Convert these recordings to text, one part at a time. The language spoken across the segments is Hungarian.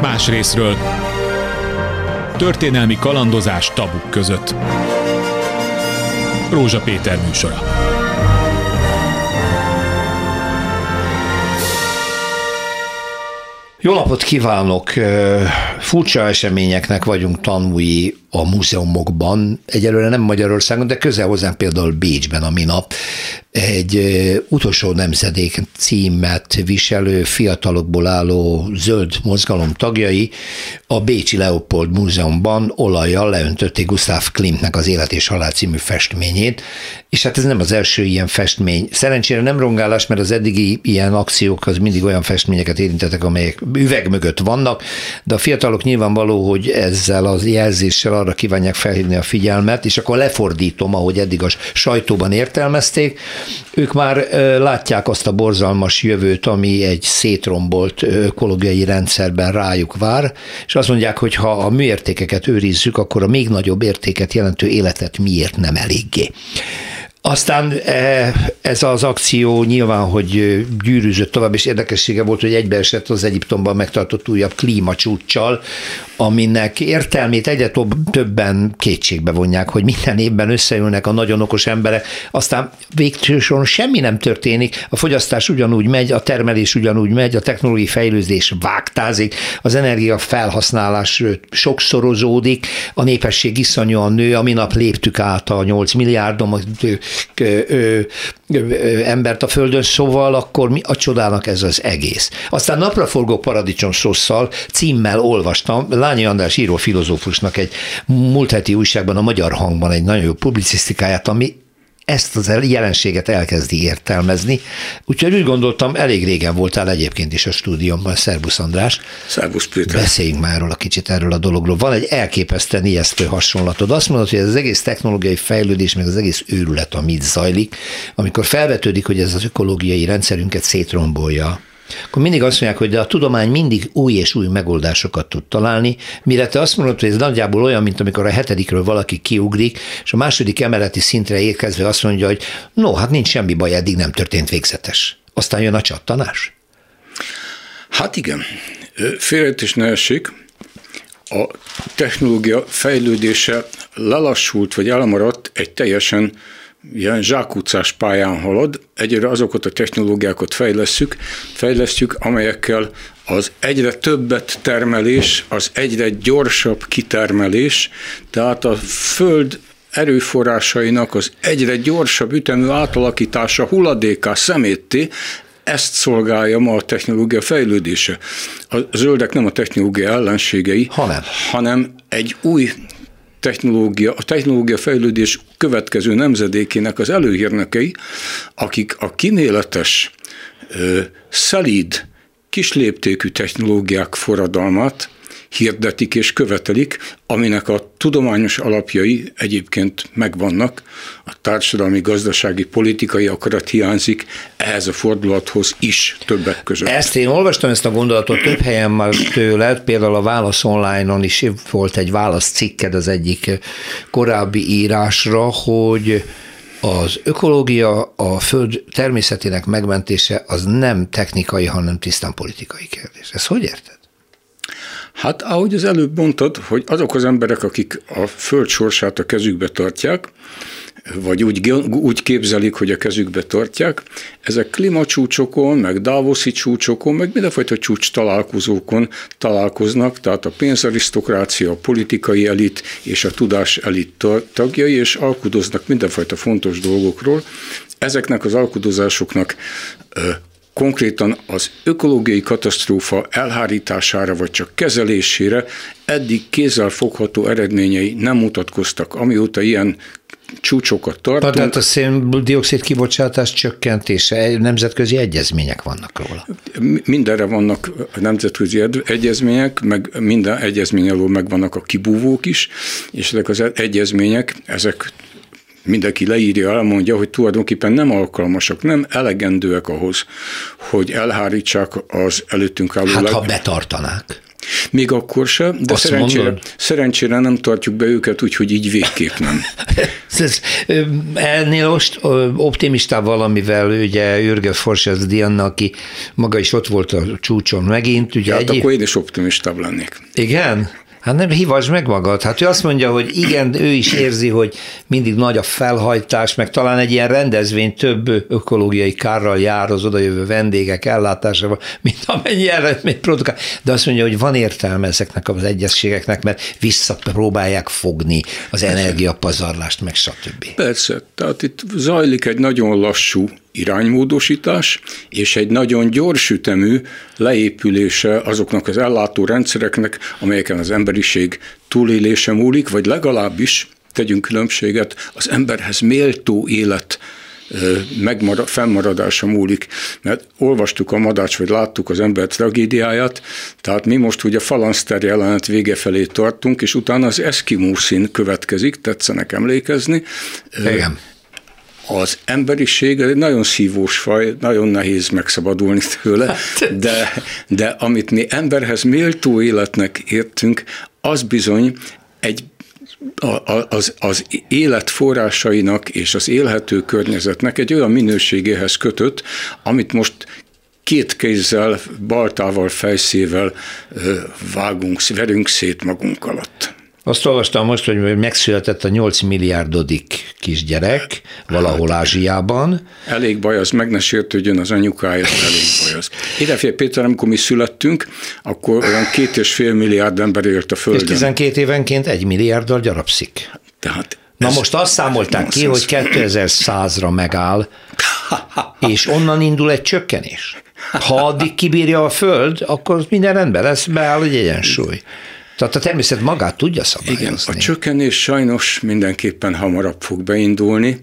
más részről. Történelmi kalandozás tabuk között. Rózsa Péter műsora. Jó napot kívánok! Furcsa eseményeknek vagyunk tanúi a múzeumokban, egyelőre nem Magyarországon, de közel hozzám például Bécsben a minap egy utolsó nemzedék címet viselő fiatalokból álló zöld mozgalom tagjai a Bécsi Leopold Múzeumban olajjal leöntötték Gustav Klimtnek az Élet és Halál című festményét, és hát ez nem az első ilyen festmény. Szerencsére nem rongálás, mert az eddigi ilyen akciók az mindig olyan festményeket érintettek, amelyek üveg mögött vannak, de a fiatalok nyilvánvaló, hogy ezzel az jelzéssel arra kívánják felhívni a figyelmet, és akkor lefordítom, ahogy eddig a sajtóban értelmezték, ők már látják azt a borzalmas jövőt, ami egy szétrombolt ökológiai rendszerben rájuk vár, és azt mondják, hogy ha a műértékeket őrizzük, akkor a még nagyobb értéket jelentő életet miért nem eléggé. Aztán ez az akció nyilván, hogy gyűrűzött tovább, és érdekessége volt, hogy egybeesett az Egyiptomban megtartott újabb klímacsúccsal, aminek értelmét egyre többen kétségbe vonják, hogy minden évben összeülnek a nagyon okos emberek, aztán végsősoron semmi nem történik, a fogyasztás ugyanúgy megy, a termelés ugyanúgy megy, a technológiai fejlődés vágtázik, az energia felhasználás sokszorozódik, a népesség iszonyúan nő, a minap léptük át a 8 milliárdom embert a Földön, szóval akkor mi a csodának ez az egész. Aztán napraforgó paradicsom sosszal címmel olvastam, Lányi András író filozófusnak egy múlt heti újságban, a Magyar Hangban egy nagyon jó publicisztikáját, ami ezt az jelenséget elkezdi értelmezni. Úgyhogy úgy gondoltam, elég régen voltál egyébként is a stúdiómban, Szerbusz András. Szerbusz Péter. Beszéljünk már róla kicsit erről a dologról. Van egy elképesztően ijesztő hasonlatod. Azt mondod, hogy ez az egész technológiai fejlődés, meg az egész őrület, amit zajlik, amikor felvetődik, hogy ez az ökológiai rendszerünket szétrombolja, akkor mindig azt mondják, hogy de a tudomány mindig új és új megoldásokat tud találni, mire te azt mondod, hogy ez nagyjából olyan, mint amikor a hetedikről valaki kiugrik, és a második emeleti szintre érkezve azt mondja, hogy no, hát nincs semmi baj, eddig nem történt végzetes. Aztán jön a csattanás. Hát igen, félrejtés ne essék, a technológia fejlődése lelassult vagy elmaradt egy teljesen ilyen zsákutcás pályán halad. Egyre azokat a technológiákat fejlesztjük, fejlesztjük, amelyekkel az egyre többet termelés, az egyre gyorsabb kitermelés, tehát a föld erőforrásainak az egyre gyorsabb ütemű átalakítása hulladéká szemétté, ezt szolgálja ma a technológia fejlődése. A zöldek nem a technológia ellenségei, hanem, hanem egy új technológia, a technológia fejlődés következő nemzedékének az előhírnekei, akik a kinéletes, szelíd, kisléptékű technológiák forradalmat hirdetik és követelik, aminek a tudományos alapjai egyébként megvannak, a társadalmi, gazdasági, politikai akarat hiányzik, ehhez a fordulathoz is többek között. Ezt én olvastam ezt a gondolatot több helyen már tőled, például a Válasz Online-on is volt egy válaszcikked az egyik korábbi írásra, hogy az ökológia, a föld természetének megmentése az nem technikai, hanem tisztán politikai kérdés. Ez hogy érted? Hát ahogy az előbb mondtad, hogy azok az emberek, akik a föld sorsát a kezükbe tartják, vagy úgy, úgy képzelik, hogy a kezükbe tartják, ezek klímacsúcsokon, meg Davoszi csúcsokon, meg mindenfajta csúcs találkozókon találkoznak, tehát a pénzarisztokrácia, a politikai elit és a tudás elit tagjai, és alkudoznak mindenfajta fontos dolgokról. Ezeknek az alkudozásoknak konkrétan az ökológiai katasztrófa elhárítására vagy csak kezelésére eddig kézzelfogható eredményei nem mutatkoztak, amióta ilyen csúcsokat tartunk. Tehát a széndiokszid kibocsátás csökkentése, nemzetközi egyezmények vannak róla. Mindenre vannak nemzetközi egyezmények, meg minden egyezmény alól megvannak a kibúvók is, és ezek az egyezmények, ezek mindenki leírja, elmondja, hogy tulajdonképpen nem alkalmasak, nem elegendőek ahhoz, hogy elhárítsák az előttünk álló... Hát leg... ha betartanák. Még akkor sem, de szerencsére, szerencsére nem tartjuk be őket úgy, hogy így végképp nem. Ennél most optimistább valamivel, ugye Jürgen Forsesz Diana, aki maga is ott volt a csúcson megint. Ugye hát egy akkor én is optimistább lennék. Igen? Hát nem hívasd meg magad. Hát ő azt mondja, hogy igen, ő is érzi, hogy mindig nagy a felhajtás, meg talán egy ilyen rendezvény több ökológiai kárral jár az odajövő vendégek ellátásával, mint amennyi eredmény produkál. De azt mondja, hogy van értelme ezeknek az egyességeknek, mert visszapróbálják fogni az energiapazarlást, meg stb. Persze, tehát itt zajlik egy nagyon lassú iránymódosítás, és egy nagyon gyors ütemű leépülése azoknak az ellátó rendszereknek, amelyeken az emberiség túlélése múlik, vagy legalábbis tegyünk különbséget, az emberhez méltó élet megmarad, fennmaradása múlik, mert olvastuk a madács, vagy láttuk az ember tragédiáját, tehát mi most ugye falanszter jelenet vége felé tartunk, és utána az eszkimó szín következik, tetszenek emlékezni. Igen az emberiség egy nagyon szívós faj, nagyon nehéz megszabadulni tőle, hát. de, de amit mi emberhez méltó életnek értünk, az bizony egy az, az élet forrásainak és az élhető környezetnek egy olyan minőségéhez kötött, amit most két kézzel, baltával, fejszével vágunk, verünk szét magunk alatt. Azt olvastam most, hogy megszületett a 8 milliárdodik kisgyerek valahol Ázsiában. Elég baj, az meg ne sértődjön az anyukája, elég baj az. Idefél Péter, amikor mi születtünk, akkor olyan két és fél milliárd ember élt a Földön. És 12 évenként egy milliárddal gyarapszik. Tehát Na most azt számolták ki, hogy 2100-ra megáll, és onnan indul egy csökkenés. Ha addig kibírja a Föld, akkor minden rendben lesz, beáll egy egyensúly. Tehát a természet magát tudja szabályozni. Igen, a csökkenés sajnos mindenképpen hamarabb fog beindulni,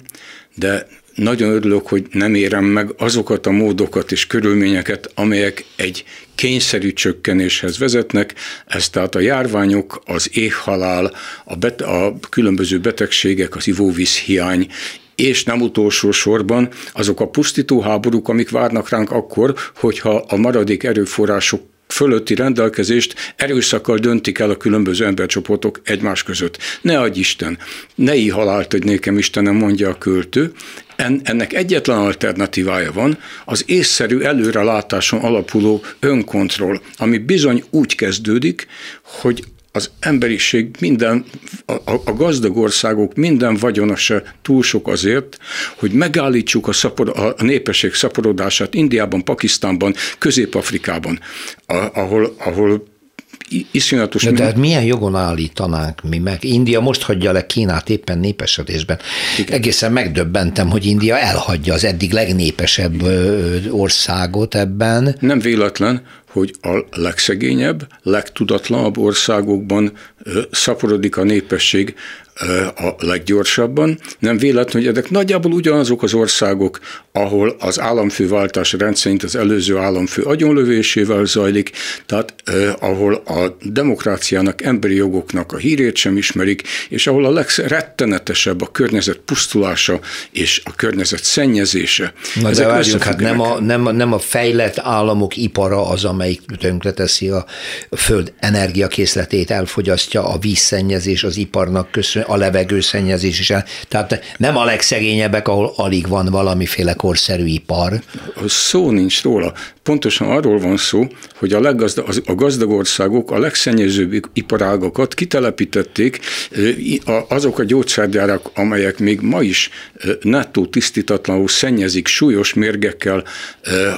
de nagyon örülök, hogy nem érem meg azokat a módokat és körülményeket, amelyek egy kényszerű csökkenéshez vezetnek, ez tehát a járványok, az éhhalál, a, bet- a különböző betegségek, az ivóvízhiány, és nem utolsó sorban azok a pusztító háborúk, amik várnak ránk akkor, hogyha a maradék erőforrások fölötti rendelkezést erőszakkal döntik el a különböző embercsoportok egymás között. Ne adj Isten, ne így halált, hogy nékem Istenem, mondja a költő. En, ennek egyetlen alternatívája van, az észszerű előrelátáson alapuló önkontroll, ami bizony úgy kezdődik, hogy az emberiség minden, a, a gazdag országok minden vagyona se túl sok azért, hogy megállítsuk a, szapor, a népesség szaporodását Indiában, Pakisztánban, Közép-Afrikában, ahol, ahol iszonyatos... De, de hát milyen jogon állítanánk mi meg? India most hagyja le Kínát éppen népesedésben. Igen. Egészen megdöbbentem, hogy India elhagyja az eddig legnépesebb országot ebben. Nem véletlen, hogy a legszegényebb, legtudatlanabb országokban szaporodik a népesség a leggyorsabban. Nem véletlen, hogy ezek nagyjából ugyanazok az országok, ahol az államfőváltás rendszerint az előző államfő agyonlövésével zajlik, tehát eh, ahol a demokráciának, emberi jogoknak a hírét sem ismerik, és ahol a legrettenetesebb a környezet pusztulása és a környezet szennyezése. Na Ezek de várjunk, hát nem a, nem, a, nem a fejlett államok ipara az, amelyik tönkreteszi a föld energiakészletét, elfogyasztja a vízszennyezés az iparnak köszön, a levegőszennyezés is. Tehát nem a legszegényebbek, ahol alig van valamiféle korszerű ipar. Szó nincs róla. Pontosan arról van szó, hogy a, leggazda, a gazdag országok a legszennyezőbb iparágokat kitelepítették, azok a gyógyszergyárak, amelyek még ma is nettó tisztítatlanul szennyezik súlyos mérgekkel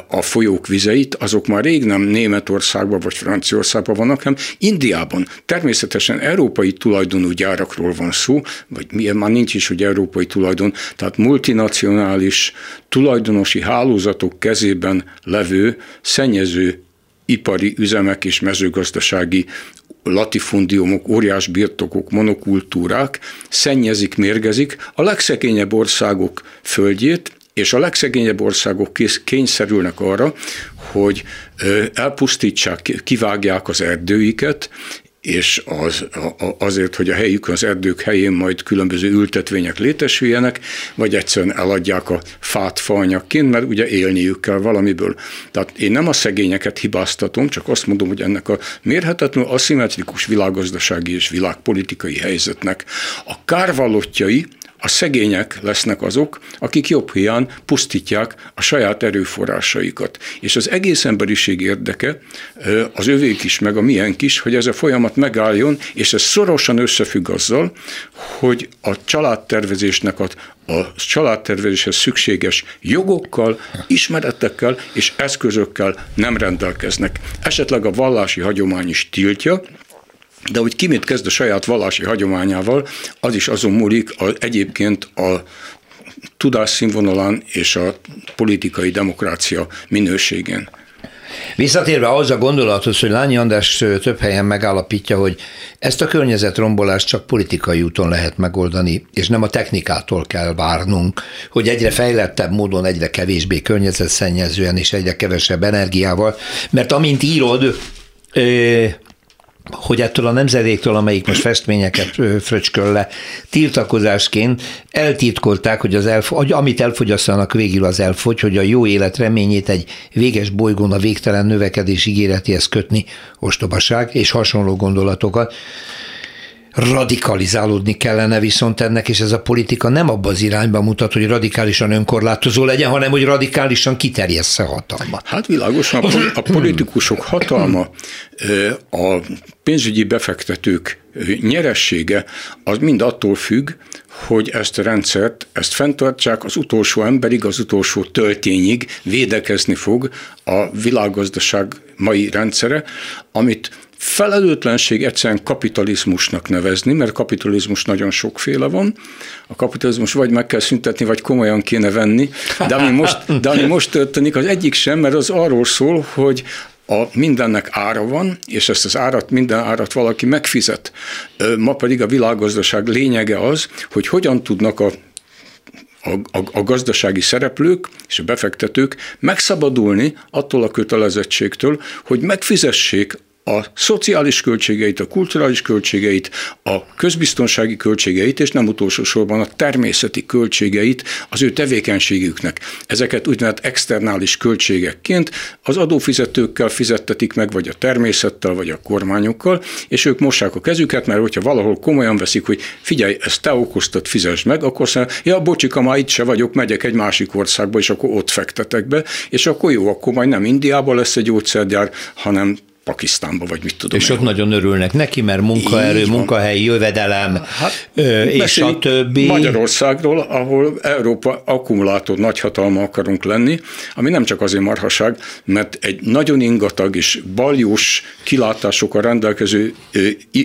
a folyók vizeit, azok már rég nem Németországban vagy Franciaországban vannak, hanem Indiában. Természetesen európai tulajdonú gyárakról van szó, vagy milyen már nincs is, hogy európai tulajdon, tehát multinacionális tulajdonosi hálózatok kezében levő szennyező ipari üzemek és mezőgazdasági latifundiumok, óriás birtokok, monokultúrák szennyezik, mérgezik a legszegényebb országok földjét, és a legszegényebb országok kényszerülnek arra, hogy elpusztítsák, kivágják az erdőiket, és az, azért, hogy a helyük az erdők helyén majd különböző ültetvények létesüljenek, vagy egyszerűen eladják a fát faanyagként, mert ugye élniük kell valamiből. Tehát én nem a szegényeket hibáztatom, csak azt mondom, hogy ennek a mérhetetlenül aszimmetrikus világgazdasági és világpolitikai helyzetnek a kárvallottjai a szegények lesznek azok, akik jobb hiány pusztítják a saját erőforrásaikat. És az egész emberiség érdeke, az övék is, meg a miénk is, hogy ez a folyamat megálljon, és ez szorosan összefügg azzal, hogy a családtervezésnek a, a családtervezéshez szükséges jogokkal, ismeretekkel és eszközökkel nem rendelkeznek. Esetleg a vallási hagyomány is tiltja, de hogy ki mit kezd a saját vallási hagyományával, az is azon múlik a, egyébként a tudás színvonalán és a politikai demokrácia minőségén. Visszatérve ahhoz a gondolathoz, hogy Lányi András több helyen megállapítja, hogy ezt a környezetrombolást csak politikai úton lehet megoldani, és nem a technikától kell várnunk, hogy egyre fejlettebb módon, egyre kevésbé környezetszennyezően és egyre kevesebb energiával, mert amint írod, hogy ettől a nemzedéktől, amelyik most festményeket fröcsköl le, tiltakozásként eltitkolták, hogy az elf, amit elfogyasztanak végül az elfogy, hogy a jó élet reményét egy véges bolygón a végtelen növekedés ígéretéhez kötni ostobaság és hasonló gondolatokat radikalizálódni kellene viszont ennek, és ez a politika nem abba az irányba mutat, hogy radikálisan önkorlátozó legyen, hanem hogy radikálisan kiterjessze hatalmat. Hát világosan a politikusok hatalma, a pénzügyi befektetők nyeressége, az mind attól függ, hogy ezt a rendszert, ezt fenntartsák, az utolsó emberig, az utolsó töltényig védekezni fog a világgazdaság mai rendszere, amit felelőtlenség egyszerűen kapitalizmusnak nevezni, mert kapitalizmus nagyon sokféle van. A kapitalizmus vagy meg kell szüntetni, vagy komolyan kéne venni, de ami most, de ami most történik, az egyik sem, mert az arról szól, hogy a mindennek ára van, és ezt az árat, minden árat valaki megfizet. Ma pedig a világgazdaság lényege az, hogy hogyan tudnak a a, a, a gazdasági szereplők és a befektetők megszabadulni attól a kötelezettségtől, hogy megfizessék a szociális költségeit, a kulturális költségeit, a közbiztonsági költségeit, és nem utolsó sorban a természeti költségeit az ő tevékenységüknek. Ezeket úgynevezett externális költségekként az adófizetőkkel fizettetik meg, vagy a természettel, vagy a kormányokkal, és ők mossák a kezüket, mert hogyha valahol komolyan veszik, hogy figyelj, ezt te okoztad, fizesd meg, akkor mondja, ja, bocsika, már itt se vagyok, megyek egy másik országba, és akkor ott fektetek be, és akkor jó, akkor majd nem Indiában lesz egy gyógyszergyár, hanem Pakisztánba, vagy mit tudom. És ott nagyon örülnek neki, mert munkaerő, munkahelyi jövedelem, hát, és a többi. Magyarországról, ahol Európa akkumulátor nagyhatalma akarunk lenni, ami nem csak azért marhaság, mert egy nagyon ingatag és baljós kilátásokkal rendelkező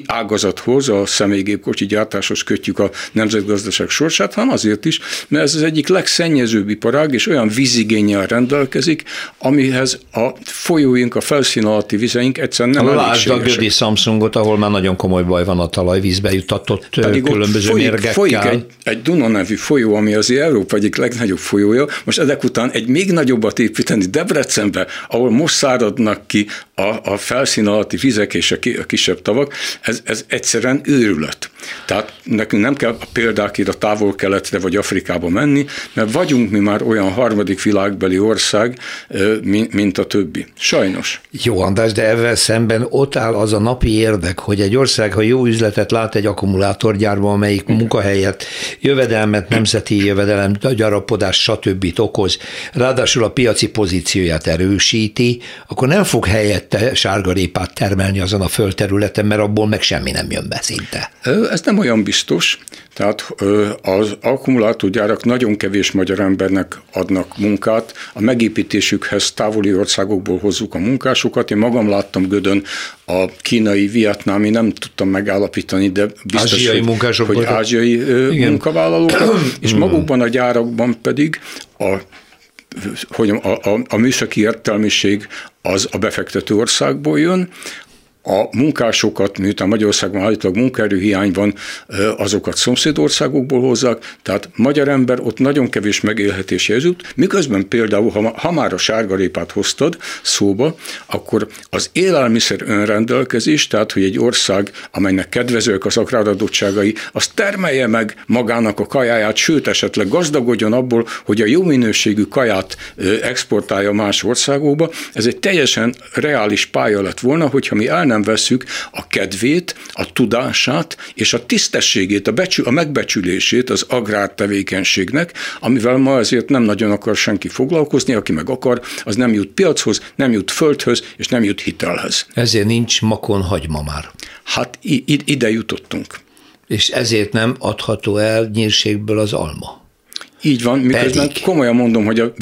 ágazathoz, a személygépkocsi gyártáshoz kötjük a nemzetgazdaság sorsát, hanem azért is, mert ez az egyik legszennyezőbb iparág, és olyan vízigényel rendelkezik, amihez a folyóink, a felszín alatti vizeink mértékünk egyszerűen nem Lásd a Gödi Samsungot, ahol már nagyon komoly baj van a talajvízbe jutatott Pedig különböző folyik, mérgekkel. Folyik egy, egy Duna nevű folyó, ami az Európa egyik legnagyobb folyója, most ezek után egy még nagyobbat építeni Debrecenbe, ahol most száradnak ki a, a felszín alatti vizek és a, ki, a kisebb tavak, ez, ez egyszerűen őrület. Tehát nekünk nem kell a példákért a távol-keletre vagy Afrikába menni, mert vagyunk mi már olyan harmadik világbeli ország, mint a többi. Sajnos. Jó, András, de ezzel szemben ott áll az a napi érdek, hogy egy ország, ha jó üzletet lát egy akkumulátorgyárban, amelyik munkahelyet, jövedelmet, nemzeti jövedelem, gyarapodás, stb. okoz, ráadásul a piaci pozícióját erősíti, akkor nem fog helyette sárgarépát termelni azon a földterületen, mert abból meg semmi nem jön be szinte. Ez nem olyan biztos, tehát az akkumulátorgyárak nagyon kevés magyar embernek adnak munkát, a megépítésükhez távoli országokból hozzuk a munkásokat. Én magam láttam Gödön a kínai, vietnámi, nem tudtam megállapítani, de biztos, ázsiai hogy, hogy ázsiai Igen. munkavállalók, és hmm. magukban a gyárakban pedig a hogy a, a, a műszaki értelmiség az a befektető országból jön, a munkásokat, miután Magyarországon állítólag munkaerőhiány van, azokat szomszédországokból hozzák, tehát magyar ember ott nagyon kevés megélhetés jut, miközben például, ha, ha már a sárgarépát hoztad szóba, akkor az élelmiszer önrendelkezés, tehát hogy egy ország, amelynek kedvezőek az agráradottságai, az termelje meg magának a kajáját, sőt esetleg gazdagodjon abból, hogy a jó minőségű kaját exportálja más országokba. Ez egy teljesen reális pálya lett volna, hogyha mi el nem veszük a kedvét, a tudását és a tisztességét, a, becsü, a megbecsülését az agrártevékenységnek, amivel ma azért nem nagyon akar senki foglalkozni, aki meg akar, az nem jut piachoz, nem jut földhöz, és nem jut hitelhez. Ezért nincs makon hagyma már. Hát ide jutottunk. És ezért nem adható el nyírségből az alma. Így van, miközben Pedig. komolyan mondom, hogy a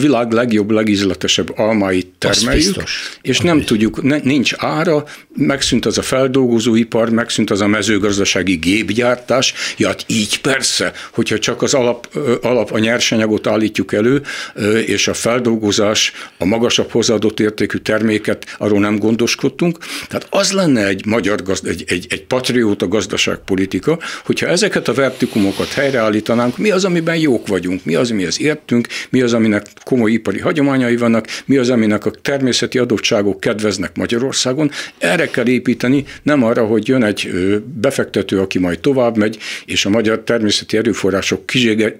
világ legjobb, legizletesebb almáit termeljük, és nem tudjuk, ne, nincs ára, megszűnt az a feldolgozóipar, megszűnt az a mezőgazdasági gépgyártás, ja, hát így persze, hogyha csak az alap, alap a nyersanyagot állítjuk elő, és a feldolgozás, a magasabb hozzáadott értékű terméket, arról nem gondoskodtunk. Tehát az lenne egy magyar, gazd, egy, egy, egy patrióta gazdaságpolitika, hogyha ezeket a vertikumokat helyreállítanánk, mi az, amiben jó jók vagyunk, mi az, amihez értünk, mi az, aminek komoly ipari hagyományai vannak, mi az, aminek a természeti adottságok kedveznek Magyarországon. Erre kell építeni, nem arra, hogy jön egy befektető, aki majd tovább megy, és a magyar természeti erőforrások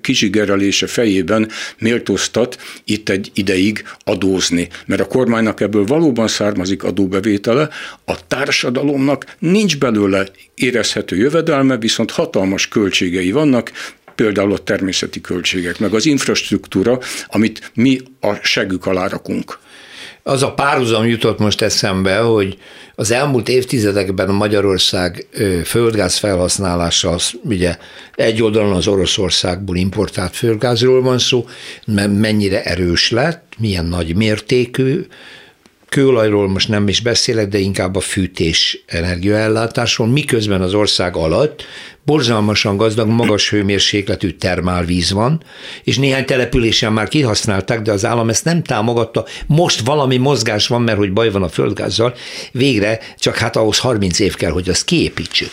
kizsigerelése fejében méltóztat itt egy ideig adózni. Mert a kormánynak ebből valóban származik adóbevétele, a társadalomnak nincs belőle érezhető jövedelme, viszont hatalmas költségei vannak, például a természeti költségek, meg az infrastruktúra, amit mi a segük alá rakunk. Az a párhuzam jutott most eszembe, hogy az elmúlt évtizedekben Magyarország földgáz felhasználása, az ugye egy oldalon az Oroszországból importált földgázról van szó, mennyire erős lett, milyen nagy mértékű, kőolajról most nem is beszélek, de inkább a fűtés energiaellátásról, miközben az ország alatt borzalmasan gazdag, magas hőmérsékletű termálvíz van, és néhány településen már kihasználták, de az állam ezt nem támogatta. Most valami mozgás van, mert hogy baj van a földgázzal, végre csak hát ahhoz 30 év kell, hogy azt kiépítsük.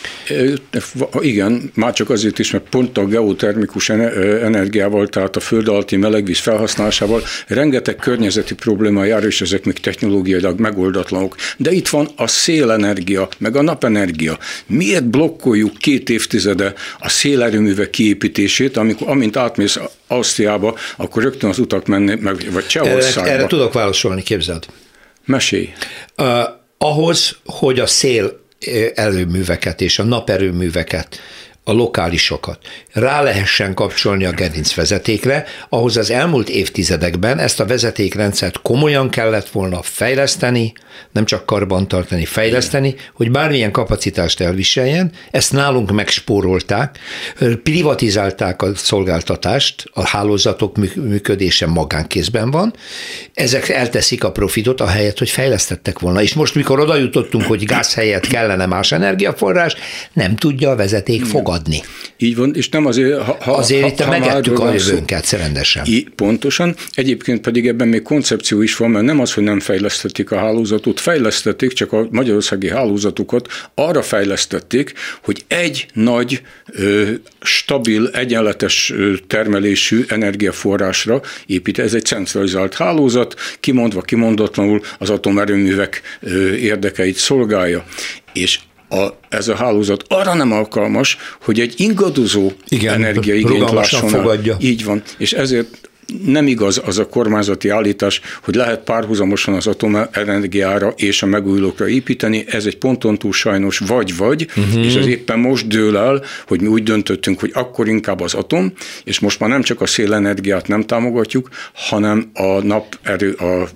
Igen, már csak azért is, mert pont a geotermikus energiával, tehát a föld alatti melegvíz felhasználásával rengeteg környezeti probléma jár, és ezek még technológiailag megoldatlanok. De itt van a szélenergia, meg a napenergia. Miért blokkoljuk két évtized évtizede a szélerőművek kiépítését, amikor, amint átmész Ausztriába, akkor rögtön az utak menni, meg, vagy Csehországba. Erre, erre tudok válaszolni, képzeld. Mesélj. Uh, ahhoz, hogy a szél előműveket és a naperőműveket a lokálisokat. Rá lehessen kapcsolni a gerincvezetékre, ahhoz az elmúlt évtizedekben ezt a vezetékrendszert komolyan kellett volna fejleszteni, nem csak karbantartani, fejleszteni, hogy bármilyen kapacitást elviseljen, ezt nálunk megspórolták, privatizálták a szolgáltatást, a hálózatok működése magánkézben van, ezek elteszik a profitot a helyet, hogy fejlesztettek volna. És most, mikor oda jutottunk, hogy gáz helyett kellene más energiaforrás, nem tudja a vezeték fogadni. Így van, és nem azért, ha, ha, azért itt ha megettük a jövőnket rendesen. pontosan, egyébként pedig ebben még koncepció is van, mert nem az, hogy nem fejlesztették a hálózatot, fejlesztették, csak a magyarországi hálózatukat arra fejlesztették, hogy egy nagy, stabil, egyenletes termelésű energiaforrásra épít. Ez egy centralizált hálózat, kimondva, kimondatlanul az atomerőművek érdekeit szolgálja. És a, ez a hálózat arra nem alkalmas, hogy egy ingadozó Igen, energiaigényt lásson fogadja. Így van, és ezért nem igaz az a kormányzati állítás, hogy lehet párhuzamosan az atomenergiára és a megújulókra építeni, ez egy ponton túl sajnos vagy-vagy, uh-huh. és ez éppen most dől el, hogy mi úgy döntöttünk, hogy akkor inkább az atom, és most már nem csak a szélenergiát nem támogatjuk, hanem a naperő, a,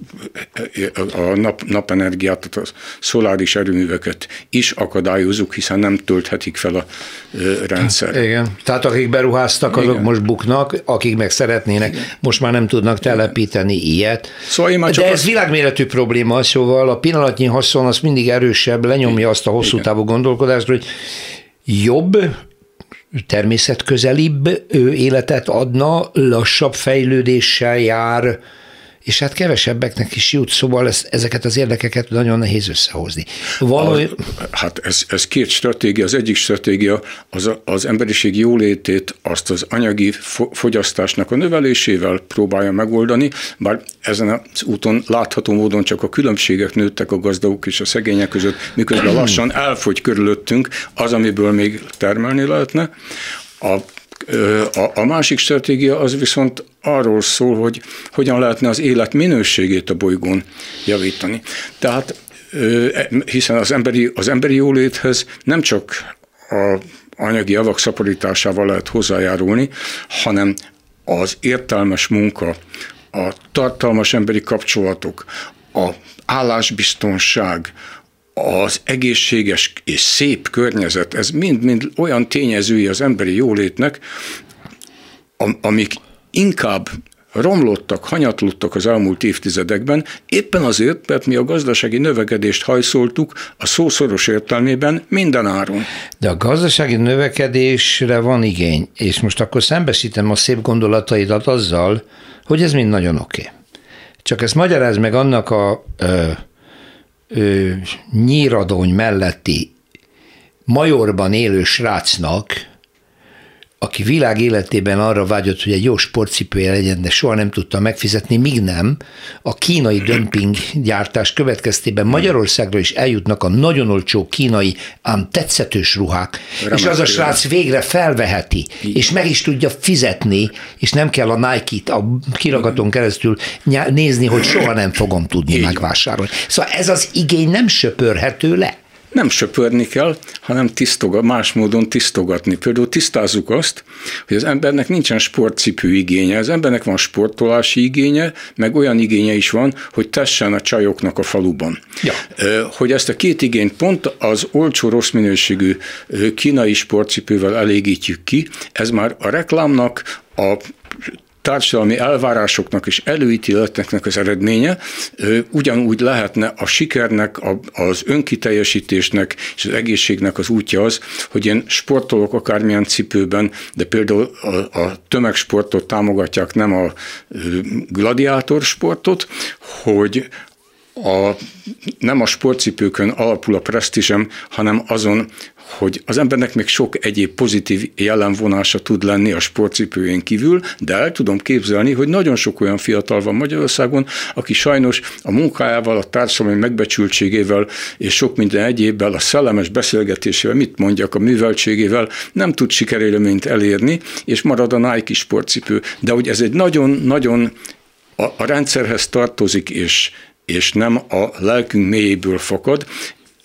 a nap, napenergiát, tehát a szoláris erőműveket is akadályozunk, hiszen nem tölthetik fel a rendszer. Igen, tehát akik beruháztak, azok Igen. most buknak, akik meg szeretnének. Most már nem tudnak telepíteni ilyet. Szóval én már csak De ez az... világméretű probléma, szóval a pillanatnyi haszon az mindig erősebb, lenyomja azt a hosszú távú gondolkodást, hogy jobb, természetközelibb életet adna, lassabb fejlődéssel jár, és hát kevesebbeknek is jut, szóval ezt, ezeket az érdekeket nagyon nehéz összehozni. Valami... A, hát ez, ez két stratégia. Az egyik stratégia az, az emberiség jólétét, azt az anyagi fogyasztásnak a növelésével próbálja megoldani, bár ezen az úton látható módon csak a különbségek nőttek a gazdagok és a szegények között, miközben lassan elfogy körülöttünk az, amiből még termelni lehetne. A a, a másik stratégia az viszont arról szól, hogy hogyan lehetne az élet minőségét a bolygón javítani. Tehát e, hiszen az emberi, az emberi jóléthez nem csak a anyagi javak szaporításával lehet hozzájárulni, hanem az értelmes munka, a tartalmas emberi kapcsolatok, a állásbiztonság, az egészséges és szép környezet, ez mind-mind olyan tényezői az emberi jólétnek, amik inkább romlottak, hanyatlottak az elmúlt évtizedekben, éppen azért, mert mi a gazdasági növekedést hajszoltuk a szószoros értelmében minden áron. De a gazdasági növekedésre van igény, és most akkor szembesítem a szép gondolataidat azzal, hogy ez mind nagyon oké. Okay. Csak ezt magyaráz meg annak a ö, ö, nyíradony melletti majorban élő srácnak, aki világ életében arra vágyott, hogy egy jó sportcipője legyen, de soha nem tudta megfizetni, míg nem, a kínai dömping gyártás következtében Magyarországra is eljutnak a nagyon olcsó kínai, ám tetszetős ruhák, Remek és az a srác végre felveheti, Igen. és meg is tudja fizetni, és nem kell a Nike-t a kiragaton keresztül nézni, hogy soha nem fogom tudni Igen. megvásárolni. Szóval ez az igény nem söpörhető le nem söpörni kell, hanem tisztogat, más módon tisztogatni. Például tisztázzuk azt, hogy az embernek nincsen sportcipő igénye, az embernek van sportolási igénye, meg olyan igénye is van, hogy tessen a csajoknak a faluban. Ja. Hogy ezt a két igényt pont az olcsó, rossz minőségű kínai sportcipővel elégítjük ki, ez már a reklámnak, a társadalmi elvárásoknak és előítéleteknek az eredménye, ugyanúgy lehetne a sikernek, az önkiteljesítésnek és az egészségnek az útja az, hogy én sportolok akármilyen cipőben, de például a, a tömegsportot támogatják, nem a gladiátor sportot, hogy a, nem a sportcipőkön alapul a presztízsem, hanem azon, hogy az embernek még sok egyéb pozitív jellemvonása tud lenni a sportcipőjén kívül, de el tudom képzelni, hogy nagyon sok olyan fiatal van Magyarországon, aki sajnos a munkájával, a társadalmi megbecsültségével és sok minden egyébbel, a szellemes beszélgetésével, mit mondjak, a műveltségével nem tud sikerélményt elérni, és marad a Nike sportcipő. De hogy ez egy nagyon-nagyon a, a rendszerhez tartozik, és, és nem a lelkünk mélyéből fakad,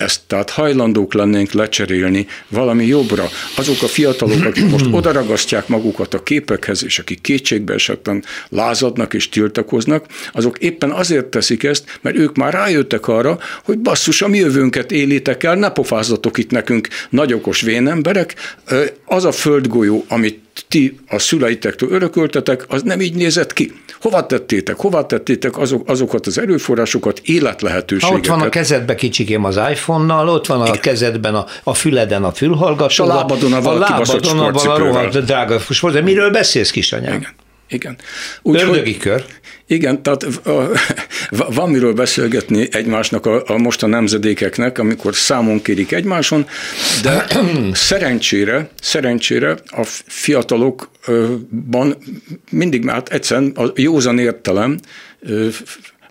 ezt tehát hajlandók lennénk lecserélni valami jobbra. Azok a fiatalok, akik most odaragasztják magukat a képekhez, és akik kétségbe esetten lázadnak és tiltakoznak, azok éppen azért teszik ezt, mert ők már rájöttek arra, hogy basszus, a mi jövőnket élitek el, ne pofázzatok itt nekünk nagyokos vénemberek, az a földgolyó, amit ti a szüleitektől örököltetek, az nem így nézett ki. Hova tettétek? Hova tettétek azok, azokat az erőforrásokat, életlehetőségeket? Ha ott van a kezedben kicsikém az iPhone-nal, ott van a Igen. kezedben a, a füleden a fülhallgató. a lábadon a, a lábadon a, a rohadt drága sport. De miről beszélsz, kisanyám? Igen. Igen. Úgy, Ördögi kör. Igen, tehát van miről beszélgetni egymásnak a, a most a nemzedékeknek, amikor számon kérik egymáson, de szerencsére, szerencsére a fiatalokban mindig, hát egyszerűen a józan értelem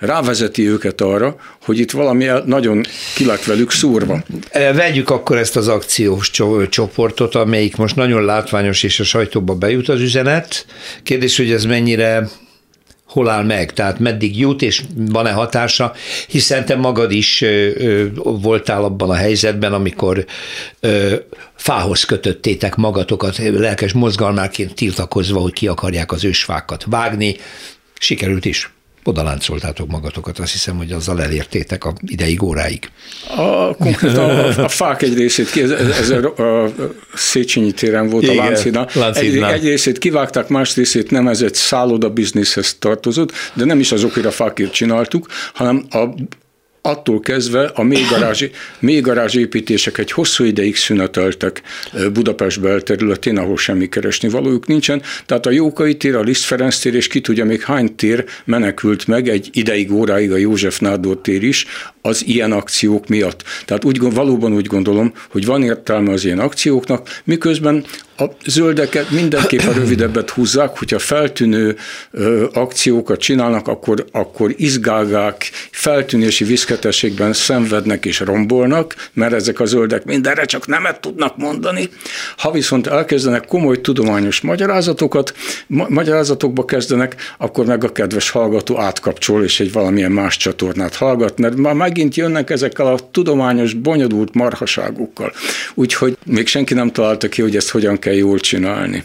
rávezeti őket arra, hogy itt valami nagyon ki lett velük szúrva. Vegyük akkor ezt az akciós csoportot, amelyik most nagyon látványos, és a sajtóba bejut az üzenet. Kérdés, hogy ez mennyire hol áll meg, tehát meddig jut, és van-e hatása, hiszen te magad is ö, voltál abban a helyzetben, amikor ö, fához kötöttétek magatokat, lelkes mozgalmáként tiltakozva, hogy ki akarják az ősfákat vágni, sikerült is odaláncoltátok magatokat, azt hiszem, hogy azzal elértétek a ideig óráig. A, konkrétan a, a fák egy részét, ez, ez a, a Széchenyi téren volt Igen, a Láncidna, egy, egy részét kivágták, más részét nem, ez egy szálloda bizniszhez tartozott, de nem is azokért a fákért csináltuk, hanem a attól kezdve a mélygarázs, mélygarázs építések egy hosszú ideig szüneteltek Budapest belterületén, ahol semmi keresni valójuk nincsen. Tehát a Jókai tér, a Liszt Ferenc tér, és ki tudja még hány tér menekült meg egy ideig, óráig a József Nádor tér is, az ilyen akciók miatt. Tehát úgy, valóban úgy gondolom, hogy van értelme az ilyen akcióknak, miközben a zöldeket mindenképpen rövidebbet húzzák, hogyha feltűnő ö, akciókat csinálnak, akkor, akkor izgálgák, feltűnési viszketességben szenvednek és rombolnak, mert ezek a zöldek mindenre csak nemet tudnak mondani. Ha viszont elkezdenek komoly tudományos magyarázatokat, ma- magyarázatokba kezdenek, akkor meg a kedves hallgató átkapcsol, és egy valamilyen más csatornát hallgat, mert már megint jönnek ezekkel a tudományos, bonyolult marhaságukkal. Úgyhogy még senki nem találta ki, hogy ezt hogyan kell jól csinálni.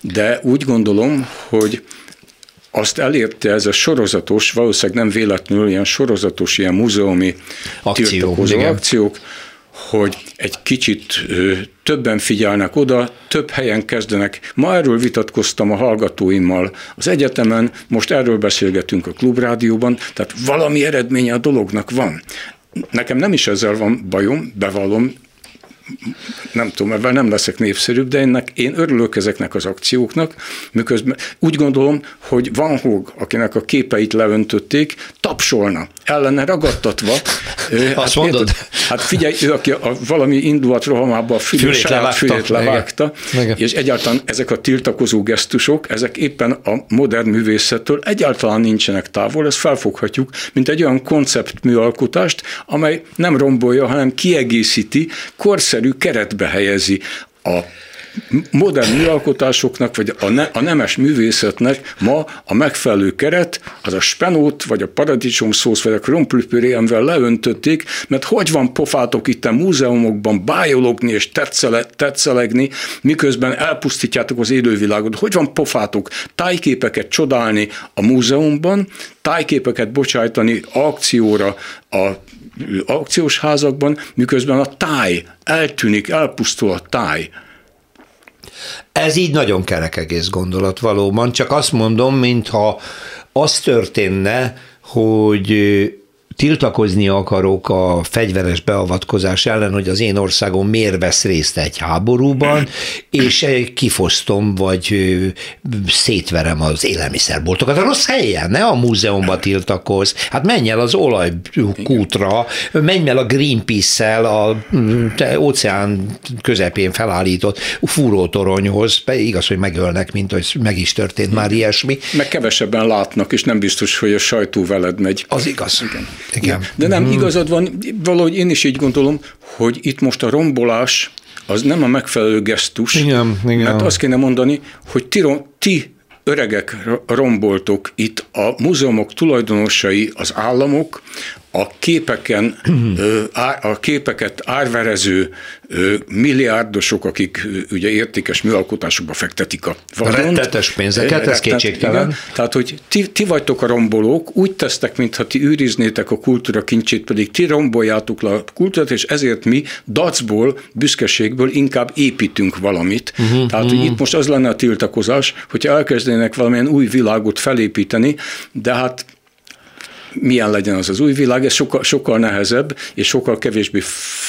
De úgy gondolom, hogy azt elérte ez a sorozatos, valószínűleg nem véletlenül ilyen sorozatos, ilyen múzeumi Akció, akciók, hogy egy kicsit többen figyelnek oda, több helyen kezdenek. Ma erről vitatkoztam a hallgatóimmal az egyetemen, most erről beszélgetünk a klubrádióban, tehát valami eredménye a dolognak van. Nekem nem is ezzel van bajom, bevallom, nem tudom, ebben nem leszek népszerűbb, de ennek, én örülök ezeknek az akcióknak, miközben úgy gondolom, hogy Van Hog, akinek a képeit leöntötték, tapsolna, ellene ragadtatva. Azt hát, mondod? Hát figyelj, ő, aki a, valami indulat rohamába a fülét, fülét levágta, fülét levágta Igen. és egyáltalán ezek a tiltakozó gesztusok, ezek éppen a modern művészettől egyáltalán nincsenek távol, ezt felfoghatjuk, mint egy olyan konceptműalkotást, amely nem rombolja, hanem kiegészíti, korszerű keretbe helyezi a modern műalkotásoknak, vagy a, ne, a nemes művészetnek ma a megfelelő keret, az a spenót, vagy a paradicsom szósz, vagy a krumplüpürémvel leöntötték, mert hogy van pofátok itt a múzeumokban bájologni és tetszele, tetszelegni, miközben elpusztítjátok az élővilágot. Hogy van pofátok tájképeket csodálni a múzeumban, tájképeket bocsájtani akcióra a akciós házakban, miközben a táj eltűnik, elpusztul a táj. Ez így nagyon kerek egész gondolat valóban, csak azt mondom, mintha az történne, hogy tiltakozni akarok a fegyveres beavatkozás ellen, hogy az én országom miért vesz részt egy háborúban, és kifosztom, vagy szétverem az élelmiszerboltokat. A rossz helyen, ne a múzeumba tiltakoz. Hát menj el az olajkútra, menj el a Greenpeace-szel a óceán közepén felállított fúrótoronyhoz. Igaz, hogy megölnek, mint hogy meg is történt már ilyesmi. Meg kevesebben látnak, és nem biztos, hogy a sajtó veled megy. Az igaz. Igen. Igen. De nem, hmm. igazad van, valahogy én is így gondolom, hogy itt most a rombolás az nem a megfelelő gesztus, igen, igen. mert azt kéne mondani, hogy ti, ti öregek romboltok itt a múzeumok tulajdonosai, az államok, a képeken, a képeket árverező milliárdosok, akik ugye értékes műalkotásokba fektetik a vagyont. Rettetes pénzeket, ez kétségtelen. Igen, tehát, hogy ti, ti vagytok a rombolók, úgy tesztek, mintha ti őriznétek a kultúra kincsét, pedig ti romboljátok le a kultúrát, és ezért mi dacból, büszkeségből inkább építünk valamit. Uh-huh, tehát, uh-huh. hogy itt most az lenne a tiltakozás, hogyha elkezdenének valamilyen új világot felépíteni, de hát milyen legyen az az új világ, ez sokkal, sokkal nehezebb, és sokkal kevésbé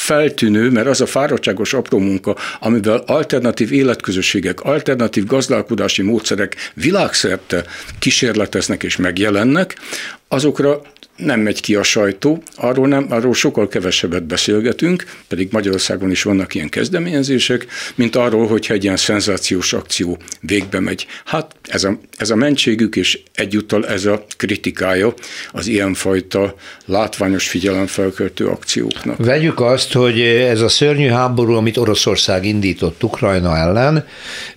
feltűnő, mert az a fáradtságos apró munka, amivel alternatív életközösségek, alternatív gazdálkodási módszerek világszerte kísérleteznek és megjelennek, azokra nem megy ki a sajtó, arról, nem, arról sokkal kevesebbet beszélgetünk, pedig Magyarországon is vannak ilyen kezdeményezések, mint arról, hogyha egy ilyen szenzációs akció végbe megy. Hát ez a, ez a mentségük, és egyúttal ez a kritikája az ilyenfajta látványos figyelemfelkeltő akcióknak. Vegyük azt, hogy ez a szörnyű háború, amit Oroszország indított Ukrajna ellen,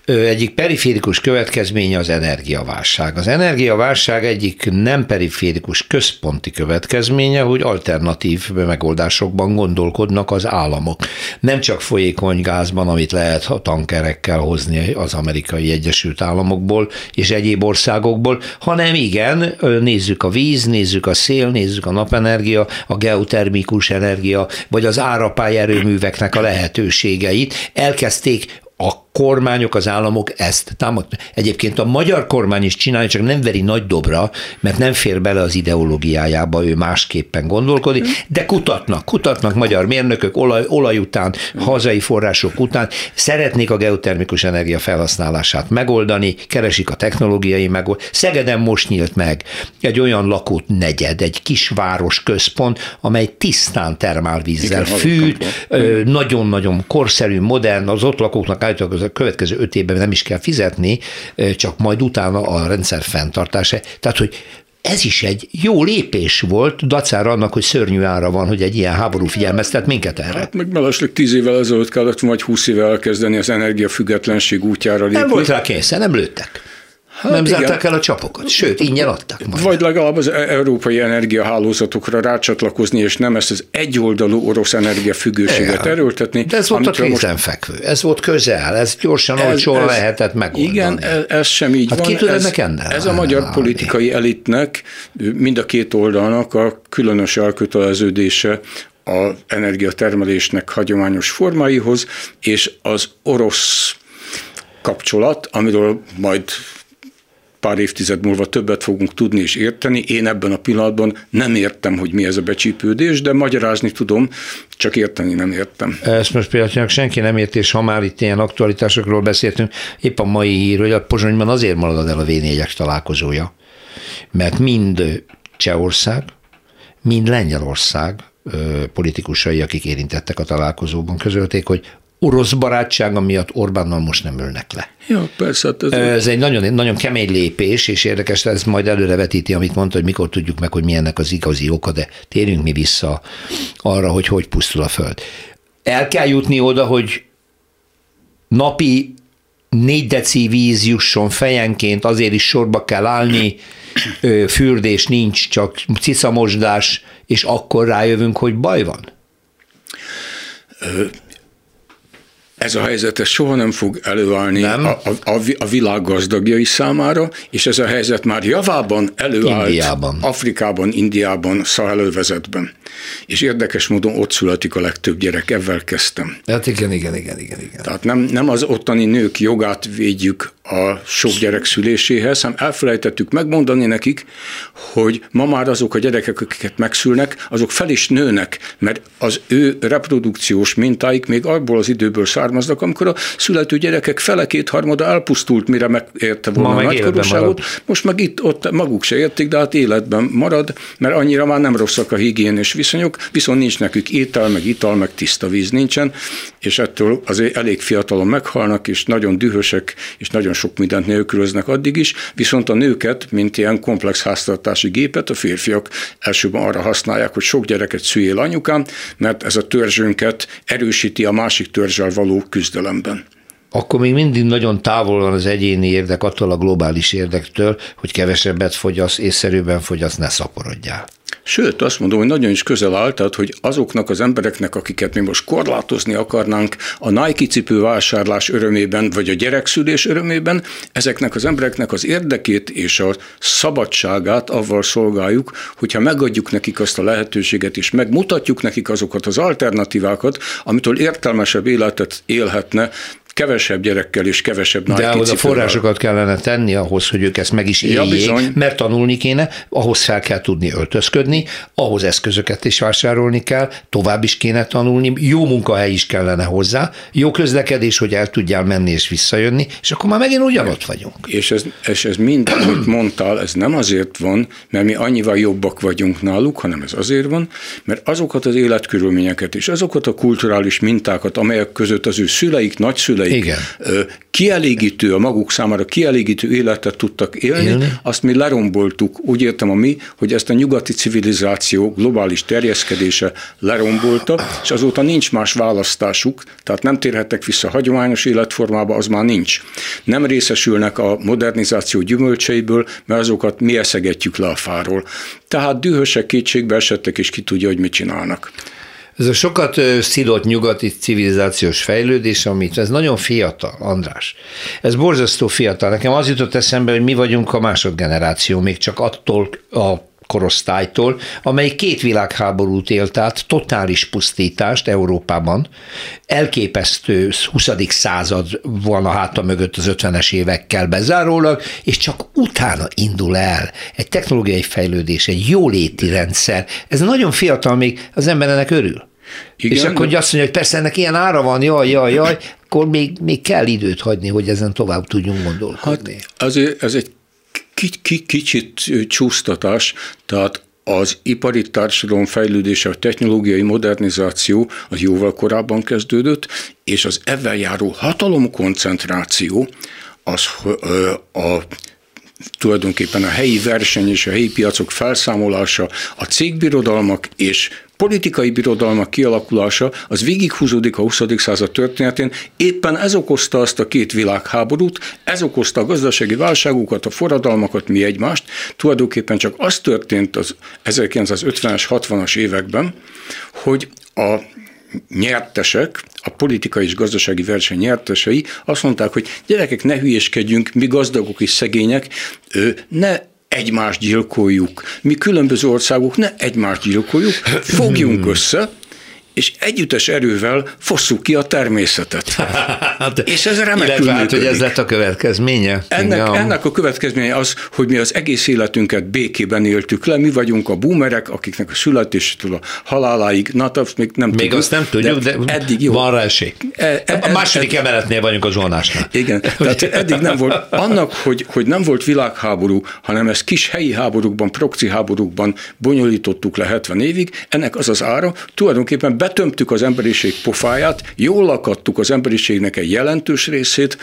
egyik periférikus következménye az energiaválság. Az energiaválság egyik nem periférikus központi következménye, hogy alternatív megoldásokban gondolkodnak az államok. Nem csak folyékony gázban, amit lehet a tankerekkel hozni az amerikai Egyesült Államokból és egyéb országokból, hanem igen, nézzük a víz, nézzük a szél, nézzük a napenergia, a geotermikus energia, vagy az árapály erőműveknek a lehetőségeit. Elkezdték a kormányok, az államok ezt támogatnak. Egyébként a magyar kormány is csinálja, csak nem veri nagy dobra, mert nem fér bele az ideológiájába, ő másképpen gondolkodik, de kutatnak, kutatnak magyar mérnökök olaj, olaj után, hazai források után, szeretnék a geotermikus energia felhasználását megoldani, keresik a technológiai megoldást. Szegeden most nyílt meg egy olyan lakót negyed, egy kisváros központ, amely tisztán termálvízzel fűt, nagyon-nagyon korszerű, modern, az ott lakóknak állítólag a következő öt évben nem is kell fizetni, csak majd utána a rendszer fenntartása. Tehát, hogy ez is egy jó lépés volt, dacára annak, hogy szörnyű ára van, hogy egy ilyen háború figyelmeztet minket erre. Hát meg mellesleg tíz évvel ezelőtt kellett, vagy húsz évvel elkezdeni az energiafüggetlenség útjára lépni. Nem volt rá készen, nem lőttek. Hát nem igen. zárták el a csapokat, sőt, ingyen adták. Majd. Vagy legalább az európai energiahálózatokra rácsatlakozni, és nem ezt az egyoldalú orosz energiafüggőséget igen. erőltetni. De ez volt a kézenfekvő, most... ez volt közel, ez gyorsan, ez, olcsón ez, lehetett megoldani. Igen, ez, ez sem így hát van. Ki tud ez, ennek ez a magyar politikai elitnek, mind a két oldalnak a különös elköteleződése az energiatermelésnek hagyományos formáihoz, és az orosz kapcsolat, amiről majd pár évtized múlva többet fogunk tudni és érteni. Én ebben a pillanatban nem értem, hogy mi ez a becsípődés, de magyarázni tudom, csak érteni nem értem. Ezt most például senki nem ért, és ha már itt ilyen aktualitásokról beszéltünk, épp a mai hír, hogy a Pozsonyban azért marad el a v találkozója, mert mind Csehország, mind Lengyelország politikusai, akik érintettek a találkozóban, közölték, hogy orosz barátsága miatt Orbánnal most nem ülnek le. Ja, persze. Hát ez, ez egy nagyon, nagyon kemény lépés, és érdekes, ez majd előrevetíti, amit mondta, hogy mikor tudjuk meg, hogy milyennek az igazi oka, de térjünk mi vissza arra, hogy hogy pusztul a föld. El kell jutni oda, hogy napi négy deci víz jusson fejenként, azért is sorba kell állni, fürdés nincs, csak cicamosdás, és akkor rájövünk, hogy baj van? Ez a helyzet ez soha nem fog előállni nem. A, a, a világ gazdagjai számára, és ez a helyzet már javában előállt Indiában. Afrikában, Indiában, Szahelővezetben. És érdekes módon ott születik a legtöbb gyerek, ezzel kezdtem. Hát igen, igen, igen, igen. igen. Tehát nem, nem az ottani nők jogát védjük a sok gyerek szüléséhez, hanem elfelejtettük megmondani nekik, hogy ma már azok a gyerekek, akiket megszülnek, azok fel is nőnek, mert az ő reprodukciós mintáik még abból az időből származnak, amikor a születő gyerekek fele kétharmada elpusztult, mire megérte volna ma a nagykorúságot. Most meg itt ott maguk se érték, de hát életben marad, mert annyira már nem rosszak a higiénés viszonyok, viszont nincs nekük étel, meg ital, meg tiszta víz nincsen, és ettől azért elég fiatalon meghalnak, és nagyon dühösek, és nagyon nagyon sok mindent nélkülöznek addig is, viszont a nőket, mint ilyen komplex háztartási gépet, a férfiak elsőben arra használják, hogy sok gyereket szüljél anyukám, mert ez a törzsünket erősíti a másik törzsel való küzdelemben akkor még mindig nagyon távol van az egyéni érdek attól a globális érdektől, hogy kevesebbet fogyasz, észszerűben fogyasz, ne szaporodjál. Sőt, azt mondom, hogy nagyon is közel áll, tehát, hogy azoknak az embereknek, akiket mi most korlátozni akarnánk a Nike cipő vásárlás örömében, vagy a gyerekszülés örömében, ezeknek az embereknek az érdekét és a szabadságát avval szolgáljuk, hogyha megadjuk nekik azt a lehetőséget, és megmutatjuk nekik azokat az alternatívákat, amitől értelmesebb életet élhetne, kevesebb gyerekkel és kevesebb nagy De ahhoz a forrásokat kellene tenni ahhoz, hogy ők ezt meg is éljék, ja, mert tanulni kéne, ahhoz fel kell tudni öltözködni, ahhoz eszközöket is vásárolni kell, tovább is kéne tanulni, jó munkahely is kellene hozzá, jó közlekedés, hogy el tudjál menni és visszajönni, és akkor már megint ugyanott vagyunk. És ez, és ez mind, amit mondtál, ez nem azért van, mert mi annyival jobbak vagyunk náluk, hanem ez azért van, mert azokat az életkörülményeket és azokat a kulturális mintákat, amelyek között az ő szüleik, nagyszüleik, szüleik Igen. kielégítő, a maguk számára kielégítő életet tudtak élni, élni, azt mi leromboltuk. Úgy értem a mi, hogy ezt a nyugati civilizáció globális terjeszkedése lerombolta, és azóta nincs más választásuk, tehát nem térhettek vissza hagyományos életformába, az már nincs. Nem részesülnek a modernizáció gyümölcseiből, mert azokat mi eszegetjük le a fáról. Tehát dühösek, kétségbe esettek, és ki tudja, hogy mit csinálnak. Ez a sokat szidott nyugati civilizációs fejlődés, amit ez nagyon fiatal, András. Ez borzasztó fiatal. Nekem az jutott eszembe, hogy mi vagyunk a másodgeneráció, még csak attól a korosztálytól, amely két világháborút élt át, totális pusztítást Európában, elképesztő 20. század van a háta mögött az 50-es évekkel bezárólag, és csak utána indul el egy technológiai fejlődés, egy jóléti rendszer. Ez nagyon fiatal még, az ember ennek örül. Igen, és akkor azt mondja, hogy persze ennek ilyen ára van, jaj, jaj, jaj, akkor még, még kell időt hagyni, hogy ezen tovább tudjunk gondolkodni. Hát azért ez egy kicsit csúsztatás, tehát az ipari társadalom fejlődése, a technológiai modernizáció az jóval korábban kezdődött, és az ebben járó hatalomkoncentráció az a tulajdonképpen a helyi verseny és a helyi piacok felszámolása, a cégbirodalmak és politikai birodalmak kialakulása az végighúzódik a 20. század történetén. Éppen ez okozta azt a két világháborút, ez okozta a gazdasági válságokat, a forradalmakat, mi egymást. Tulajdonképpen csak az történt az 1950-es, 60-as években, hogy a nyertesek, a politikai és gazdasági verseny nyertesei azt mondták, hogy gyerekek, ne hülyéskedjünk, mi gazdagok és szegények, ne egymást gyilkoljuk. Mi különböző országok ne egymást gyilkoljuk, fogjunk össze, és együttes erővel fosszuk ki a természetet. hát, és ez remekül hát, hogy ez lett a következménye? Ennek, ja. ennek a következménye az, hogy mi az egész életünket békében éltük le, mi vagyunk a boomerek, akiknek a születéstől a haláláig, na, azt még nem még tudjuk. azt nem tudjuk, de, de eddig jó. van rá esély. E, e, a második e, emeletnél vagyunk a zsónásnál. Igen, tehát eddig nem volt. Annak, hogy, hogy nem volt világháború, hanem ezt kis helyi háborúkban, proxy háborúkban bonyolítottuk le 70 évig, ennek az az ára, tulajdonképpen betömtük az emberiség pofáját, jól lakadtuk az emberiségnek egy jelentős részét,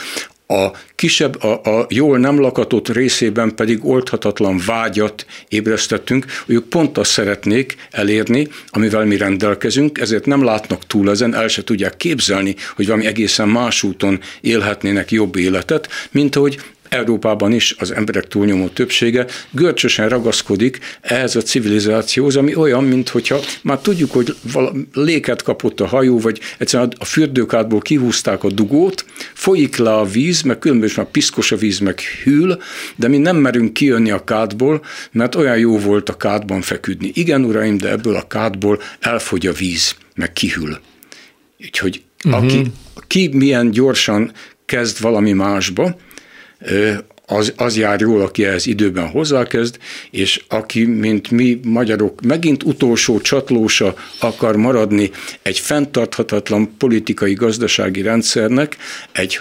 a kisebb, a, a jól nem lakatott részében pedig oldhatatlan vágyat ébresztettünk, ők pont azt szeretnék elérni, amivel mi rendelkezünk, ezért nem látnak túl ezen, el se tudják képzelni, hogy valami egészen más úton élhetnének jobb életet, mint ahogy Európában is az emberek túlnyomó többsége görcsösen ragaszkodik ehhez a civilizációhoz, ami olyan, mintha már tudjuk, hogy léket kapott a hajó, vagy egyszerűen a fürdőkádból kihúzták a dugót, folyik le a víz, meg különböző már piszkos a víz, meg hűl, de mi nem merünk kijönni a kádból, mert olyan jó volt a kádban feküdni. Igen, uraim, de ebből a kádból elfogy a víz, meg kihűl. Úgyhogy uh-huh. aki, ki milyen gyorsan kezd valami másba, az, az jár jól, aki ehhez időben hozzákezd, és aki, mint mi magyarok, megint utolsó csatlósa akar maradni egy fenntarthatatlan politikai gazdasági rendszernek, egy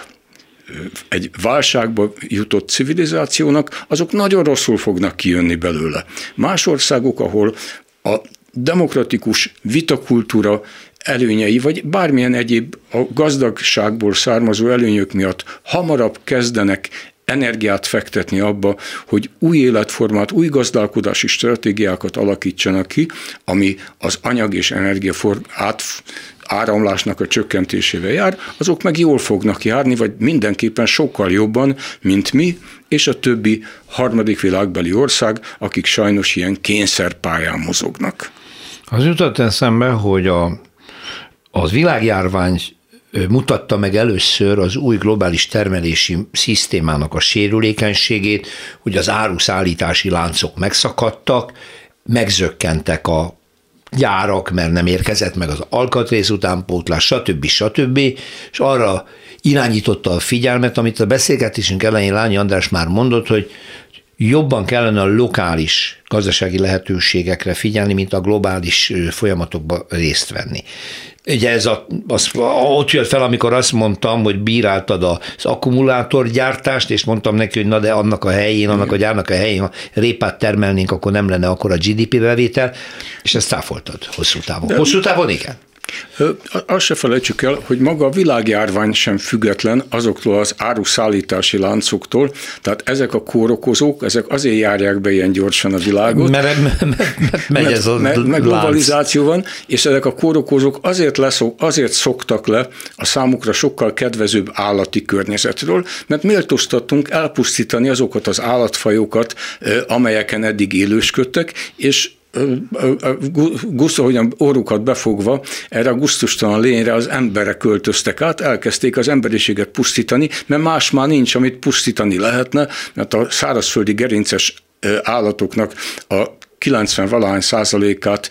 egy válságba jutott civilizációnak, azok nagyon rosszul fognak kijönni belőle. Más országok, ahol a demokratikus vitakultúra előnyei, vagy bármilyen egyéb a gazdagságból származó előnyök miatt hamarabb kezdenek energiát fektetni abba, hogy új életformát, új gazdálkodási stratégiákat alakítsanak ki, ami az anyag és energia át, áramlásnak a csökkentésével jár, azok meg jól fognak járni, vagy mindenképpen sokkal jobban, mint mi, és a többi harmadik világbeli ország, akik sajnos ilyen kényszerpályán mozognak. Az jutott eszembe, hogy a, az világjárvány mutatta meg először az új globális termelési szisztémának a sérülékenységét, hogy az áruszállítási láncok megszakadtak, megzökkentek a gyárak, mert nem érkezett meg az alkatrész utánpótlás, stb. stb. És arra irányította a figyelmet, amit a beszélgetésünk elején Lányi András már mondott, hogy jobban kellene a lokális gazdasági lehetőségekre figyelni, mint a globális folyamatokba részt venni. Ugye ez a, az, ott jött fel, amikor azt mondtam, hogy bíráltad az akkumulátorgyártást, és mondtam neki, hogy na de annak a helyén, annak a gyárnak a helyén, ha répát termelnénk, akkor nem lenne akkor a GDP bevétel, és ezt táfoltad hosszú távon. Hosszú távon igen. Azt se felejtsük el, hogy maga a világjárvány sem független azoktól az áruszállítási láncoktól, tehát ezek a kórokozók, ezek azért járják be ilyen gyorsan a világot. Mert, mert, mert megy mert, ez a mert, mert globalizáció van, és ezek a kórokozók azért, leszok, azért szoktak le a számukra sokkal kedvezőbb állati környezetről, mert méltóztattunk elpusztítani azokat az állatfajokat, amelyeken eddig élősködtek, és gusztus, hogyan orrukat befogva, erre a gusztustalan lényre az emberek költöztek át, elkezdték az emberiséget pusztítani, mert más már nincs, amit pusztítani lehetne, mert a szárazföldi gerinces állatoknak a 90 valahány százalékát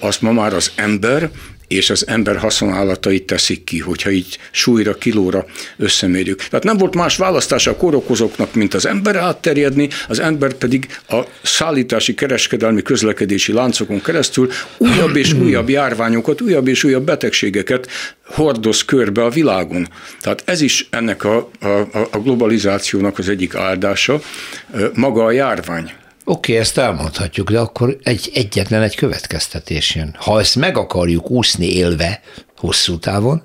azt ma már az ember és az ember haszonállatai teszik ki, hogyha így súlyra, kilóra összemérjük. Tehát nem volt más választása a korokozóknak, mint az ember átterjedni, az ember pedig a szállítási, kereskedelmi, közlekedési láncokon keresztül újabb és újabb járványokat, újabb és újabb betegségeket hordoz körbe a világon. Tehát ez is ennek a, a, a globalizációnak az egyik áldása, maga a járvány. Oké, okay, ezt elmondhatjuk, de akkor egy, egyetlen egy következtetés jön. Ha ezt meg akarjuk úszni élve hosszú távon,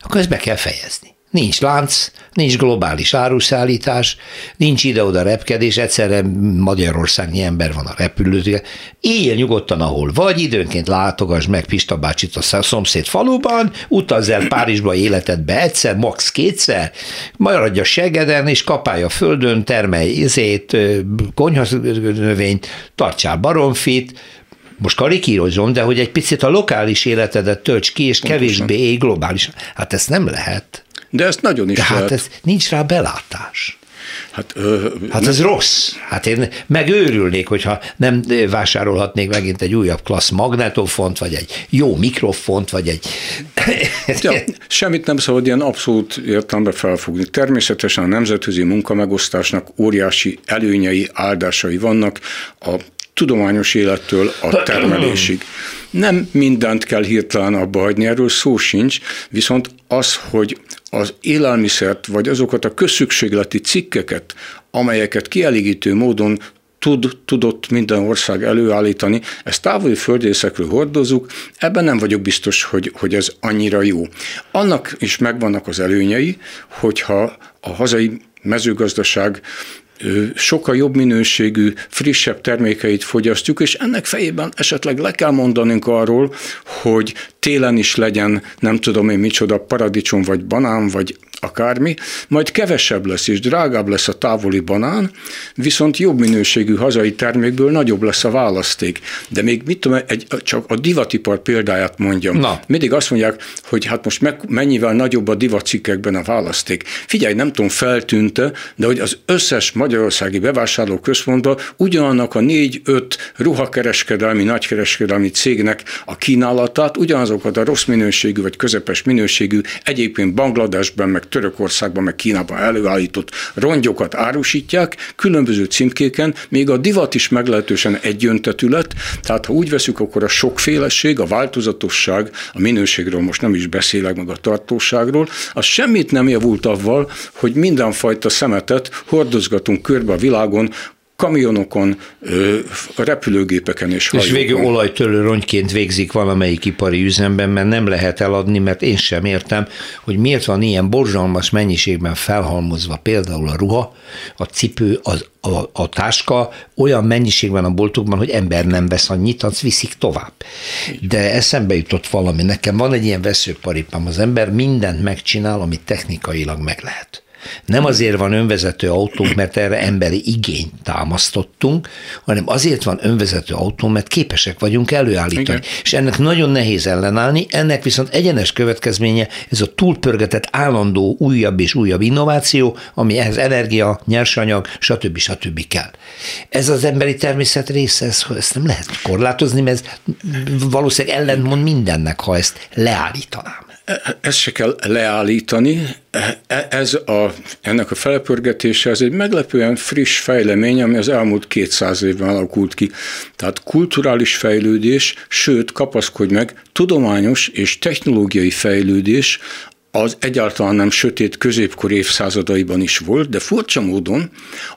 akkor ezt be kell fejezni. Nincs lánc, nincs globális áruszállítás, nincs ide-oda repkedés, egyszerre Magyarországnyi ember van a repülőtéren. Éljél nyugodtan, ahol vagy, időnként látogass meg Pista bácsit a szomszéd faluban, utazz el Párizsba életedbe egyszer, max. kétszer, maradj a segeden, és kapálj a földön, termelj izét, konyhanövényt, tartsál baromfit, most karikírozom, de hogy egy picit a lokális életedet tölts ki, és Pontosan. kevésbé éj globális. Hát ezt nem lehet. De ezt nagyon is De hát lehet. ez nincs rá belátás. Hát, ö, hát ez rossz. Hát én megőrülnék, hogyha nem vásárolhatnék megint egy újabb klassz magnetofont, vagy egy jó mikrofont, vagy egy... ja, semmit nem szabad ilyen abszolút értelembe felfogni. Természetesen a nemzetközi munkamegosztásnak óriási előnyei, áldásai vannak a tudományos élettől a termelésig. Nem mindent kell hirtelen abba hagyni, erről szó sincs, viszont az, hogy az élelmiszert, vagy azokat a közszükségleti cikkeket, amelyeket kielégítő módon tud, tudott minden ország előállítani, ezt távoli földrészekről hordozunk, ebben nem vagyok biztos, hogy, hogy ez annyira jó. Annak is megvannak az előnyei, hogyha a hazai mezőgazdaság sokkal jobb minőségű, frissebb termékeit fogyasztjuk, és ennek fejében esetleg le kell mondanunk arról, hogy télen is legyen nem tudom én micsoda paradicsom, vagy banán, vagy akármi, majd kevesebb lesz és drágább lesz a távoli banán, viszont jobb minőségű hazai termékből nagyobb lesz a választék. De még mit tudom, egy, csak a divatipar példáját mondjam. Na. Mindig azt mondják, hogy hát most meg, mennyivel nagyobb a divatcikkekben a választék. Figyelj, nem tudom, feltűnte, de hogy az összes magyarországi bevásárló központban ugyanannak a négy-öt ruhakereskedelmi, nagykereskedelmi cégnek a kínálatát, ugyanazokat a rossz minőségű vagy közepes minőségű, egyébként Bangladesben, meg Törökországban, meg Kínában előállított rongyokat árusítják, különböző címkéken, még a divat is meglehetősen egyöntetű lett, tehát ha úgy veszük, akkor a sokféleség, a változatosság, a minőségről most nem is beszélek, meg a tartóságról, az semmit nem javult avval, hogy mindenfajta szemetet hordozgatunk körbe a világon, kamionokon, repülőgépeken és És végül olajtölő rongyként végzik valamelyik ipari üzemben, mert nem lehet eladni, mert én sem értem, hogy miért van ilyen borzalmas mennyiségben felhalmozva például a ruha, a cipő, az, a, a táska olyan mennyiségben a boltokban, hogy ember nem vesz annyit, az viszik tovább. De eszembe jutott valami. Nekem van egy ilyen veszőparipám, az ember mindent megcsinál, amit technikailag meg lehet. Nem azért van önvezető autónk, mert erre emberi igényt támasztottunk, hanem azért van önvezető autó, mert képesek vagyunk előállítani. Igen. És ennek nagyon nehéz ellenállni, ennek viszont egyenes következménye ez a túlpörgetett állandó újabb és újabb innováció, ami ehhez energia, nyersanyag, stb. stb. kell. Ez az emberi természet része, ezt nem lehet korlátozni, mert ez valószínűleg ellentmond mindennek, ha ezt leállítanám. Ezt se kell leállítani, ez a, ennek a felpörgetése ez egy meglepően friss fejlemény, ami az elmúlt 200 évben alakult ki. Tehát kulturális fejlődés, sőt, kapaszkodj meg, tudományos és technológiai fejlődés, az egyáltalán nem sötét középkor évszázadaiban is volt, de furcsa módon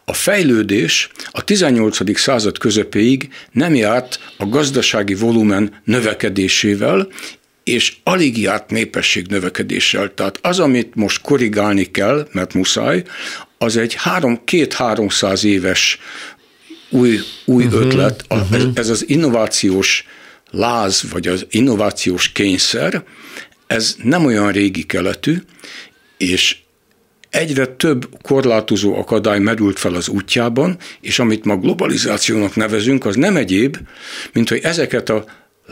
a fejlődés a 18. század közepéig nem járt a gazdasági volumen növekedésével, és alig járt népesség növekedéssel. Tehát az, amit most korrigálni kell, mert muszáj, az egy három, két-háromszáz éves új, új uh-huh, ötlet. Uh-huh. Ez, ez az innovációs láz, vagy az innovációs kényszer, ez nem olyan régi keletű, és egyre több korlátozó akadály merült fel az útjában, és amit ma globalizációnak nevezünk, az nem egyéb, mint hogy ezeket a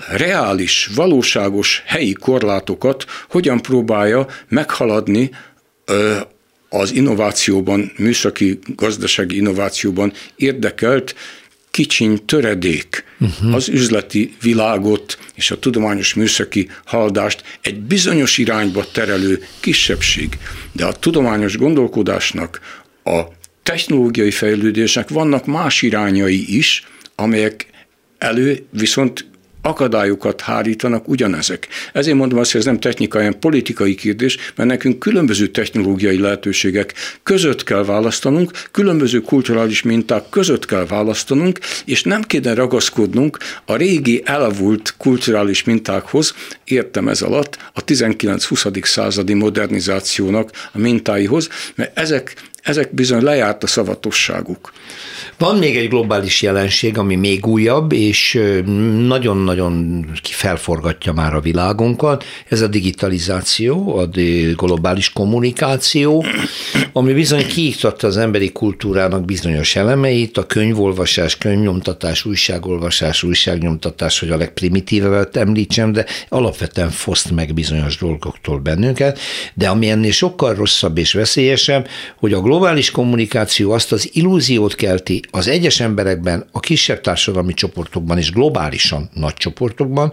reális, valóságos helyi korlátokat hogyan próbálja meghaladni az innovációban, műszaki, gazdasági innovációban érdekelt kicsiny töredék uh-huh. az üzleti világot és a tudományos műszaki haldást egy bizonyos irányba terelő kisebbség. De a tudományos gondolkodásnak, a technológiai fejlődésnek vannak más irányai is, amelyek elő viszont akadályokat hárítanak ugyanezek. Ezért mondom azt, hogy ez nem technikai, hanem politikai kérdés, mert nekünk különböző technológiai lehetőségek között kell választanunk, különböző kulturális minták között kell választanunk, és nem kéne ragaszkodnunk a régi elavult kulturális mintákhoz, értem ez alatt, a 19-20. századi modernizációnak a mintáihoz, mert ezek ezek bizony lejárt a szavatosságuk. Van még egy globális jelenség, ami még újabb, és nagyon-nagyon felforgatja már a világunkat, ez a digitalizáció, a globális kommunikáció, ami bizony kiiktatta az emberi kultúrának bizonyos elemeit, a könyvolvasás, könyvnyomtatás, újságolvasás, újságnyomtatás, hogy a legprimitívebbet említsem, de alapvetően foszt meg bizonyos dolgoktól bennünket, de ami ennél sokkal rosszabb és veszélyesebb, hogy a globális kommunikáció azt az illúziót kelti az egyes emberekben, a kisebb társadalmi csoportokban és globálisan nagy csoportokban,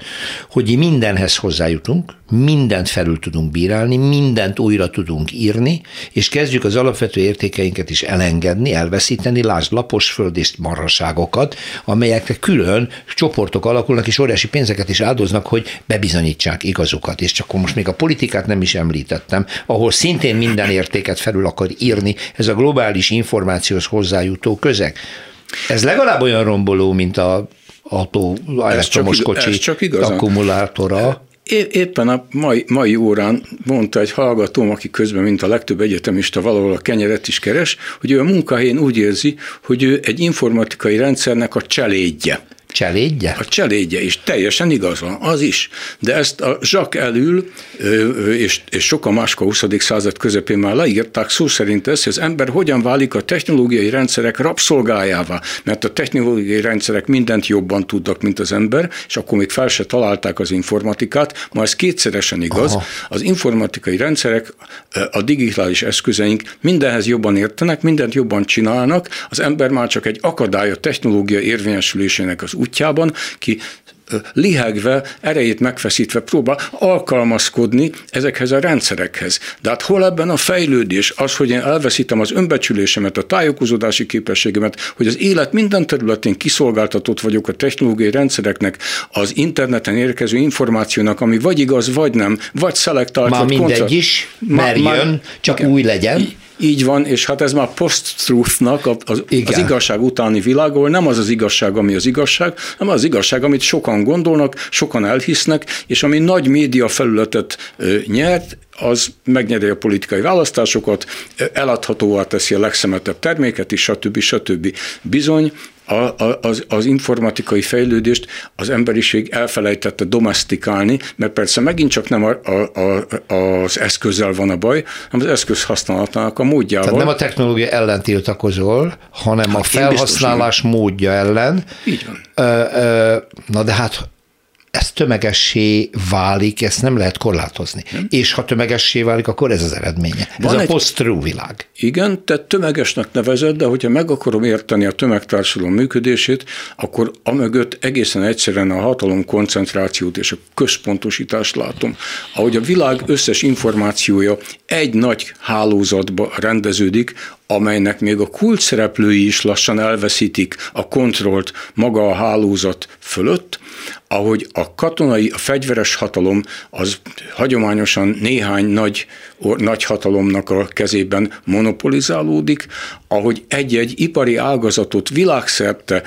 hogy mindenhez hozzájutunk, mindent felül tudunk bírálni, mindent újra tudunk írni, és kezdjük az alapvető értékeinket is elengedni, elveszíteni, lásd laposföld és marhaságokat, amelyekre külön csoportok alakulnak, és óriási pénzeket is áldoznak, hogy bebizonyítsák igazukat. És csak most még a politikát nem is említettem, ahol szintén minden értéket felül akar írni, ez a globális információhoz hozzájutó közeg. Ez legalább olyan romboló, mint a autó elektromos kocsi akkumulátora. Éppen a mai, mai órán mondta egy hallgatóm, aki közben, mint a legtöbb egyetemista valahol a kenyeret is keres, hogy ő a munkahelyén úgy érzi, hogy ő egy informatikai rendszernek a cselédje. Cselédje? A cselédje, és teljesen igaz van, az is. De ezt a Zsak elül, és, és sokan máskor a 20. század közepén már leírták szó szerint ezt, hogy az ember hogyan válik a technológiai rendszerek rabszolgájává, mert a technológiai rendszerek mindent jobban tudnak, mint az ember, és akkor még fel se találták az informatikát, ma ez kétszeresen igaz. Aha. Az informatikai rendszerek, a digitális eszközeink mindenhez jobban értenek, mindent jobban csinálnak, az ember már csak egy akadály a technológia érvényesülésének az útjában, ki lihegve, erejét megfeszítve próbál alkalmazkodni ezekhez a rendszerekhez. De hát hol ebben a fejlődés? Az, hogy én elveszítem az önbecsülésemet, a tájékozódási képességemet, hogy az élet minden területén kiszolgáltatott vagyok a technológiai rendszereknek, az interneten érkező információnak, ami vagy igaz, vagy nem, vagy szelektált. Már mindegy kontra... is, mert már, jön, csak új legyen. Így van, és hát ez már post-truthnak, az, az, az igazság utáni világ, ahol nem az az igazság, ami az igazság, hanem az igazság, amit sokan gondolnak, sokan elhisznek, és ami nagy média felületet nyert, az megnyeri a politikai választásokat, eladhatóvá teszi a legszemetebb terméket is, stb. stb. Bizony, a, a, az, az informatikai fejlődést az emberiség elfelejtette domestikálni, mert persze megint csak nem a, a, a, az eszközzel van a baj, hanem az eszköz használatának a módjával. Tehát nem a technológia ellen tiltakozol, hanem hát a felhasználás módja ellen. Így van. Ö, ö, na de hát ez tömegessé válik, ezt nem lehet korlátozni. Nem? És ha tömegessé válik, akkor ez az eredménye. Van ez egy... a post-true világ. Igen, te tömegesnek nevezed, de hogyha meg akarom érteni a tömegtársadalom működését, akkor amögött egészen egyszerűen a hatalom koncentrációt és a központosítást látom. Ahogy a világ összes információja egy nagy hálózatba rendeződik, amelynek még a kult szereplői is lassan elveszítik a kontrollt maga a hálózat fölött, ahogy a katonai, a fegyveres hatalom az hagyományosan néhány nagy, nagy hatalomnak a kezében monopolizálódik, ahogy egy-egy ipari ágazatot világszerte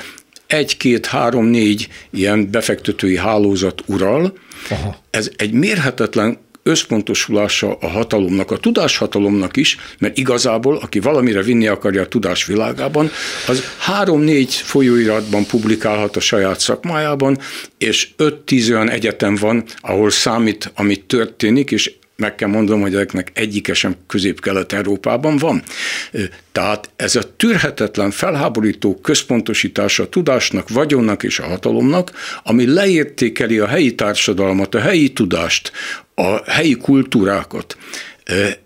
egy, két, három, négy ilyen befektetői hálózat ural, Aha. ez egy mérhetetlen összpontosulása a hatalomnak, a tudáshatalomnak is, mert igazából, aki valamire vinni akarja a tudás világában, az három-négy folyóiratban publikálhat a saját szakmájában, és öt-tíz olyan egyetem van, ahol számít, amit történik, és meg kell mondom, hogy ezeknek egyike sem közép-kelet-európában van. Tehát ez a tűrhetetlen, felháborító központosítása a tudásnak, vagyonnak és a hatalomnak, ami leértékeli a helyi társadalmat, a helyi tudást, a helyi kultúrákat.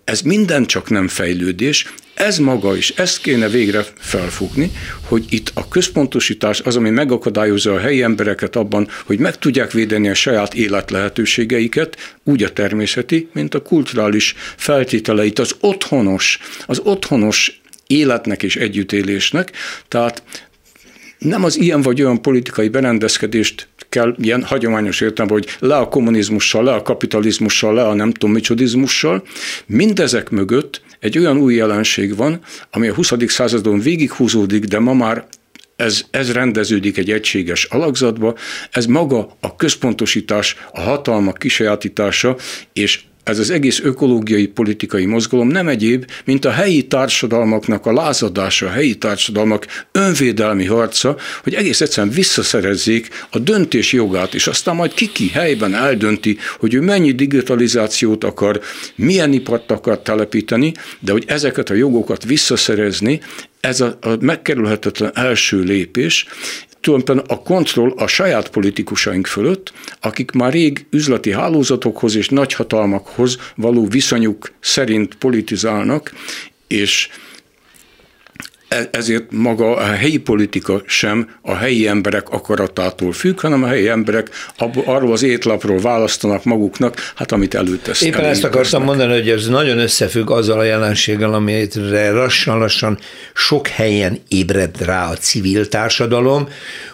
Ez minden csak nem fejlődés, ez maga is, ezt kéne végre felfogni, hogy itt a központosítás az, ami megakadályozza a helyi embereket abban, hogy meg tudják védeni a saját élet lehetőségeiket, úgy a természeti, mint a kulturális feltételeit, az otthonos, az otthonos életnek és együttélésnek. Tehát nem az ilyen vagy olyan politikai berendezkedést kell ilyen hagyományos értelemben, hogy le a kommunizmussal, le a kapitalizmussal, le a nem tudom micsodizmussal. Mindezek mögött egy olyan új jelenség van, ami a 20. századon végighúzódik, de ma már ez, ez rendeződik egy egységes alakzatba, ez maga a központosítás, a hatalmak kisajátítása, és ez az egész ökológiai politikai mozgalom nem egyéb, mint a helyi társadalmaknak a lázadása, a helyi társadalmak önvédelmi harca, hogy egész egyszerűen visszaszerezzék a döntés jogát, és aztán majd kiki helyben eldönti, hogy ő mennyi digitalizációt akar, milyen ipart akar telepíteni, de hogy ezeket a jogokat visszaszerezni, ez a, a megkerülhetetlen első lépés, tulajdonképpen a kontroll a saját politikusaink fölött, akik már rég üzleti hálózatokhoz és nagyhatalmakhoz való viszonyuk szerint politizálnak, és ezért maga a helyi politika sem a helyi emberek akaratától függ, hanem a helyi emberek arról az étlapról választanak maguknak, hát amit előtesz. Éppen ezt akartam mondani, hogy ez nagyon összefügg azzal a jelenséggel, amire lassan-lassan sok helyen ébred rá a civil társadalom,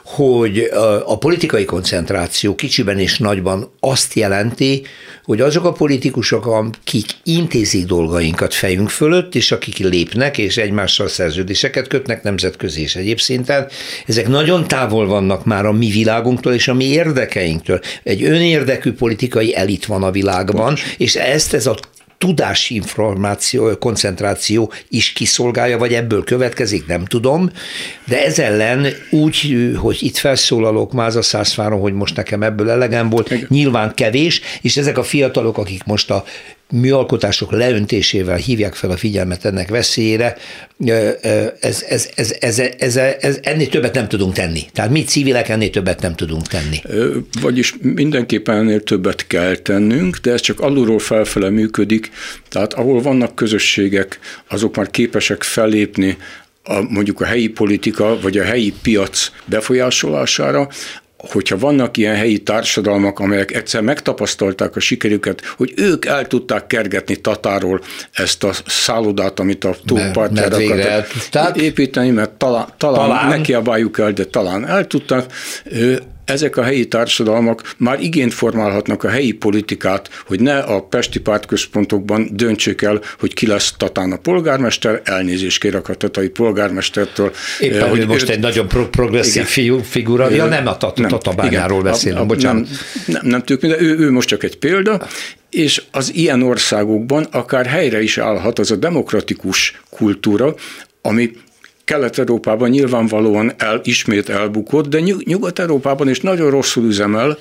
hogy a politikai koncentráció kicsiben és nagyban azt jelenti, hogy azok a politikusok, akik intézik dolgainkat fejünk fölött, és akik lépnek, és egymással szerződéseket kötnek nemzetközi és egyéb szinten, ezek nagyon távol vannak már a mi világunktól és a mi érdekeinktől. Egy önérdekű politikai elit van a világban, és ezt ez a tudási információ, koncentráció is kiszolgálja, vagy ebből következik, nem tudom, de ez ellen úgy, hogy itt felszólalok Máza Szászfáron, hogy most nekem ebből elegem volt, nyilván kevés, és ezek a fiatalok, akik most a műalkotások leöntésével hívják fel a figyelmet ennek veszélyére, ez, ez, ez, ez, ez, ez, ennél többet nem tudunk tenni. Tehát mi civilek ennél többet nem tudunk tenni. Vagyis mindenképpen ennél többet kell tennünk, de ez csak alulról felfele működik, tehát ahol vannak közösségek, azok már képesek fellépni a, mondjuk a helyi politika vagy a helyi piac befolyásolására, hogyha vannak ilyen helyi társadalmak, amelyek egyszer megtapasztalták a sikerüket, hogy ők el tudták kergetni Tatáról ezt a szállodát, amit a tópartjára akartak építeni, mert talán, talán, talán. ne kiabáljuk el, de talán el tudtak, ezek a helyi társadalmak már igényt formálhatnak a helyi politikát, hogy ne a pesti pártközpontokban döntsék el, hogy ki lesz Tatán a polgármester, elnézést kér a tatai polgármestertől. Éppen, eh, hogy, hogy most ő, egy nagyon pro- progresszív fiú, figura, ja, nem a tatabányáról beszélünk, bocsánat. Nem, nem, nem de ő, ő most csak egy példa, és az ilyen országokban akár helyre is állhat az a demokratikus kultúra, ami Kelet-Európában nyilvánvalóan el, ismét elbukott, de Nyugat-Európában is nagyon rosszul üzemel,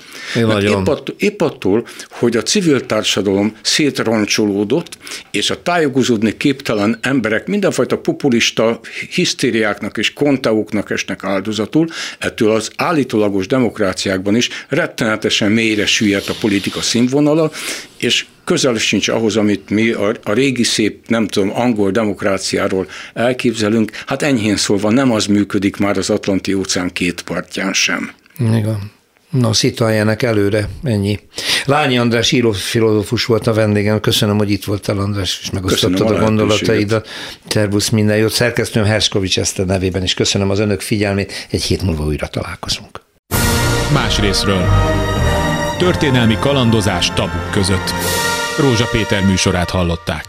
épp, attól, épp attól, hogy a civil társadalom szétroncsolódott, és a tájékozódni képtelen emberek mindenfajta populista hisztériáknak és kontauknak esnek áldozatul, ettől az állítólagos demokráciákban is rettenetesen mélyre süllyedt a politika színvonala, és közel sincs ahhoz, amit mi a, a régi szép, nem tudom, angol demokráciáról elképzelünk, hát enyhén szólva nem az működik már az Atlanti óceán két partján sem. Igen. Na, szitáljanak előre, ennyi. Lányi András író filozófus volt a vendégem, köszönöm, hogy itt voltál András, és megosztottad a, a gondolataidat. Tervusz, minden jót. Szerkesztőm Herskovics Eszter nevében is köszönöm az önök figyelmét, egy hét múlva újra találkozunk. Más részről. Történelmi kalandozás tabuk között. Rózsa Péter műsorát hallották.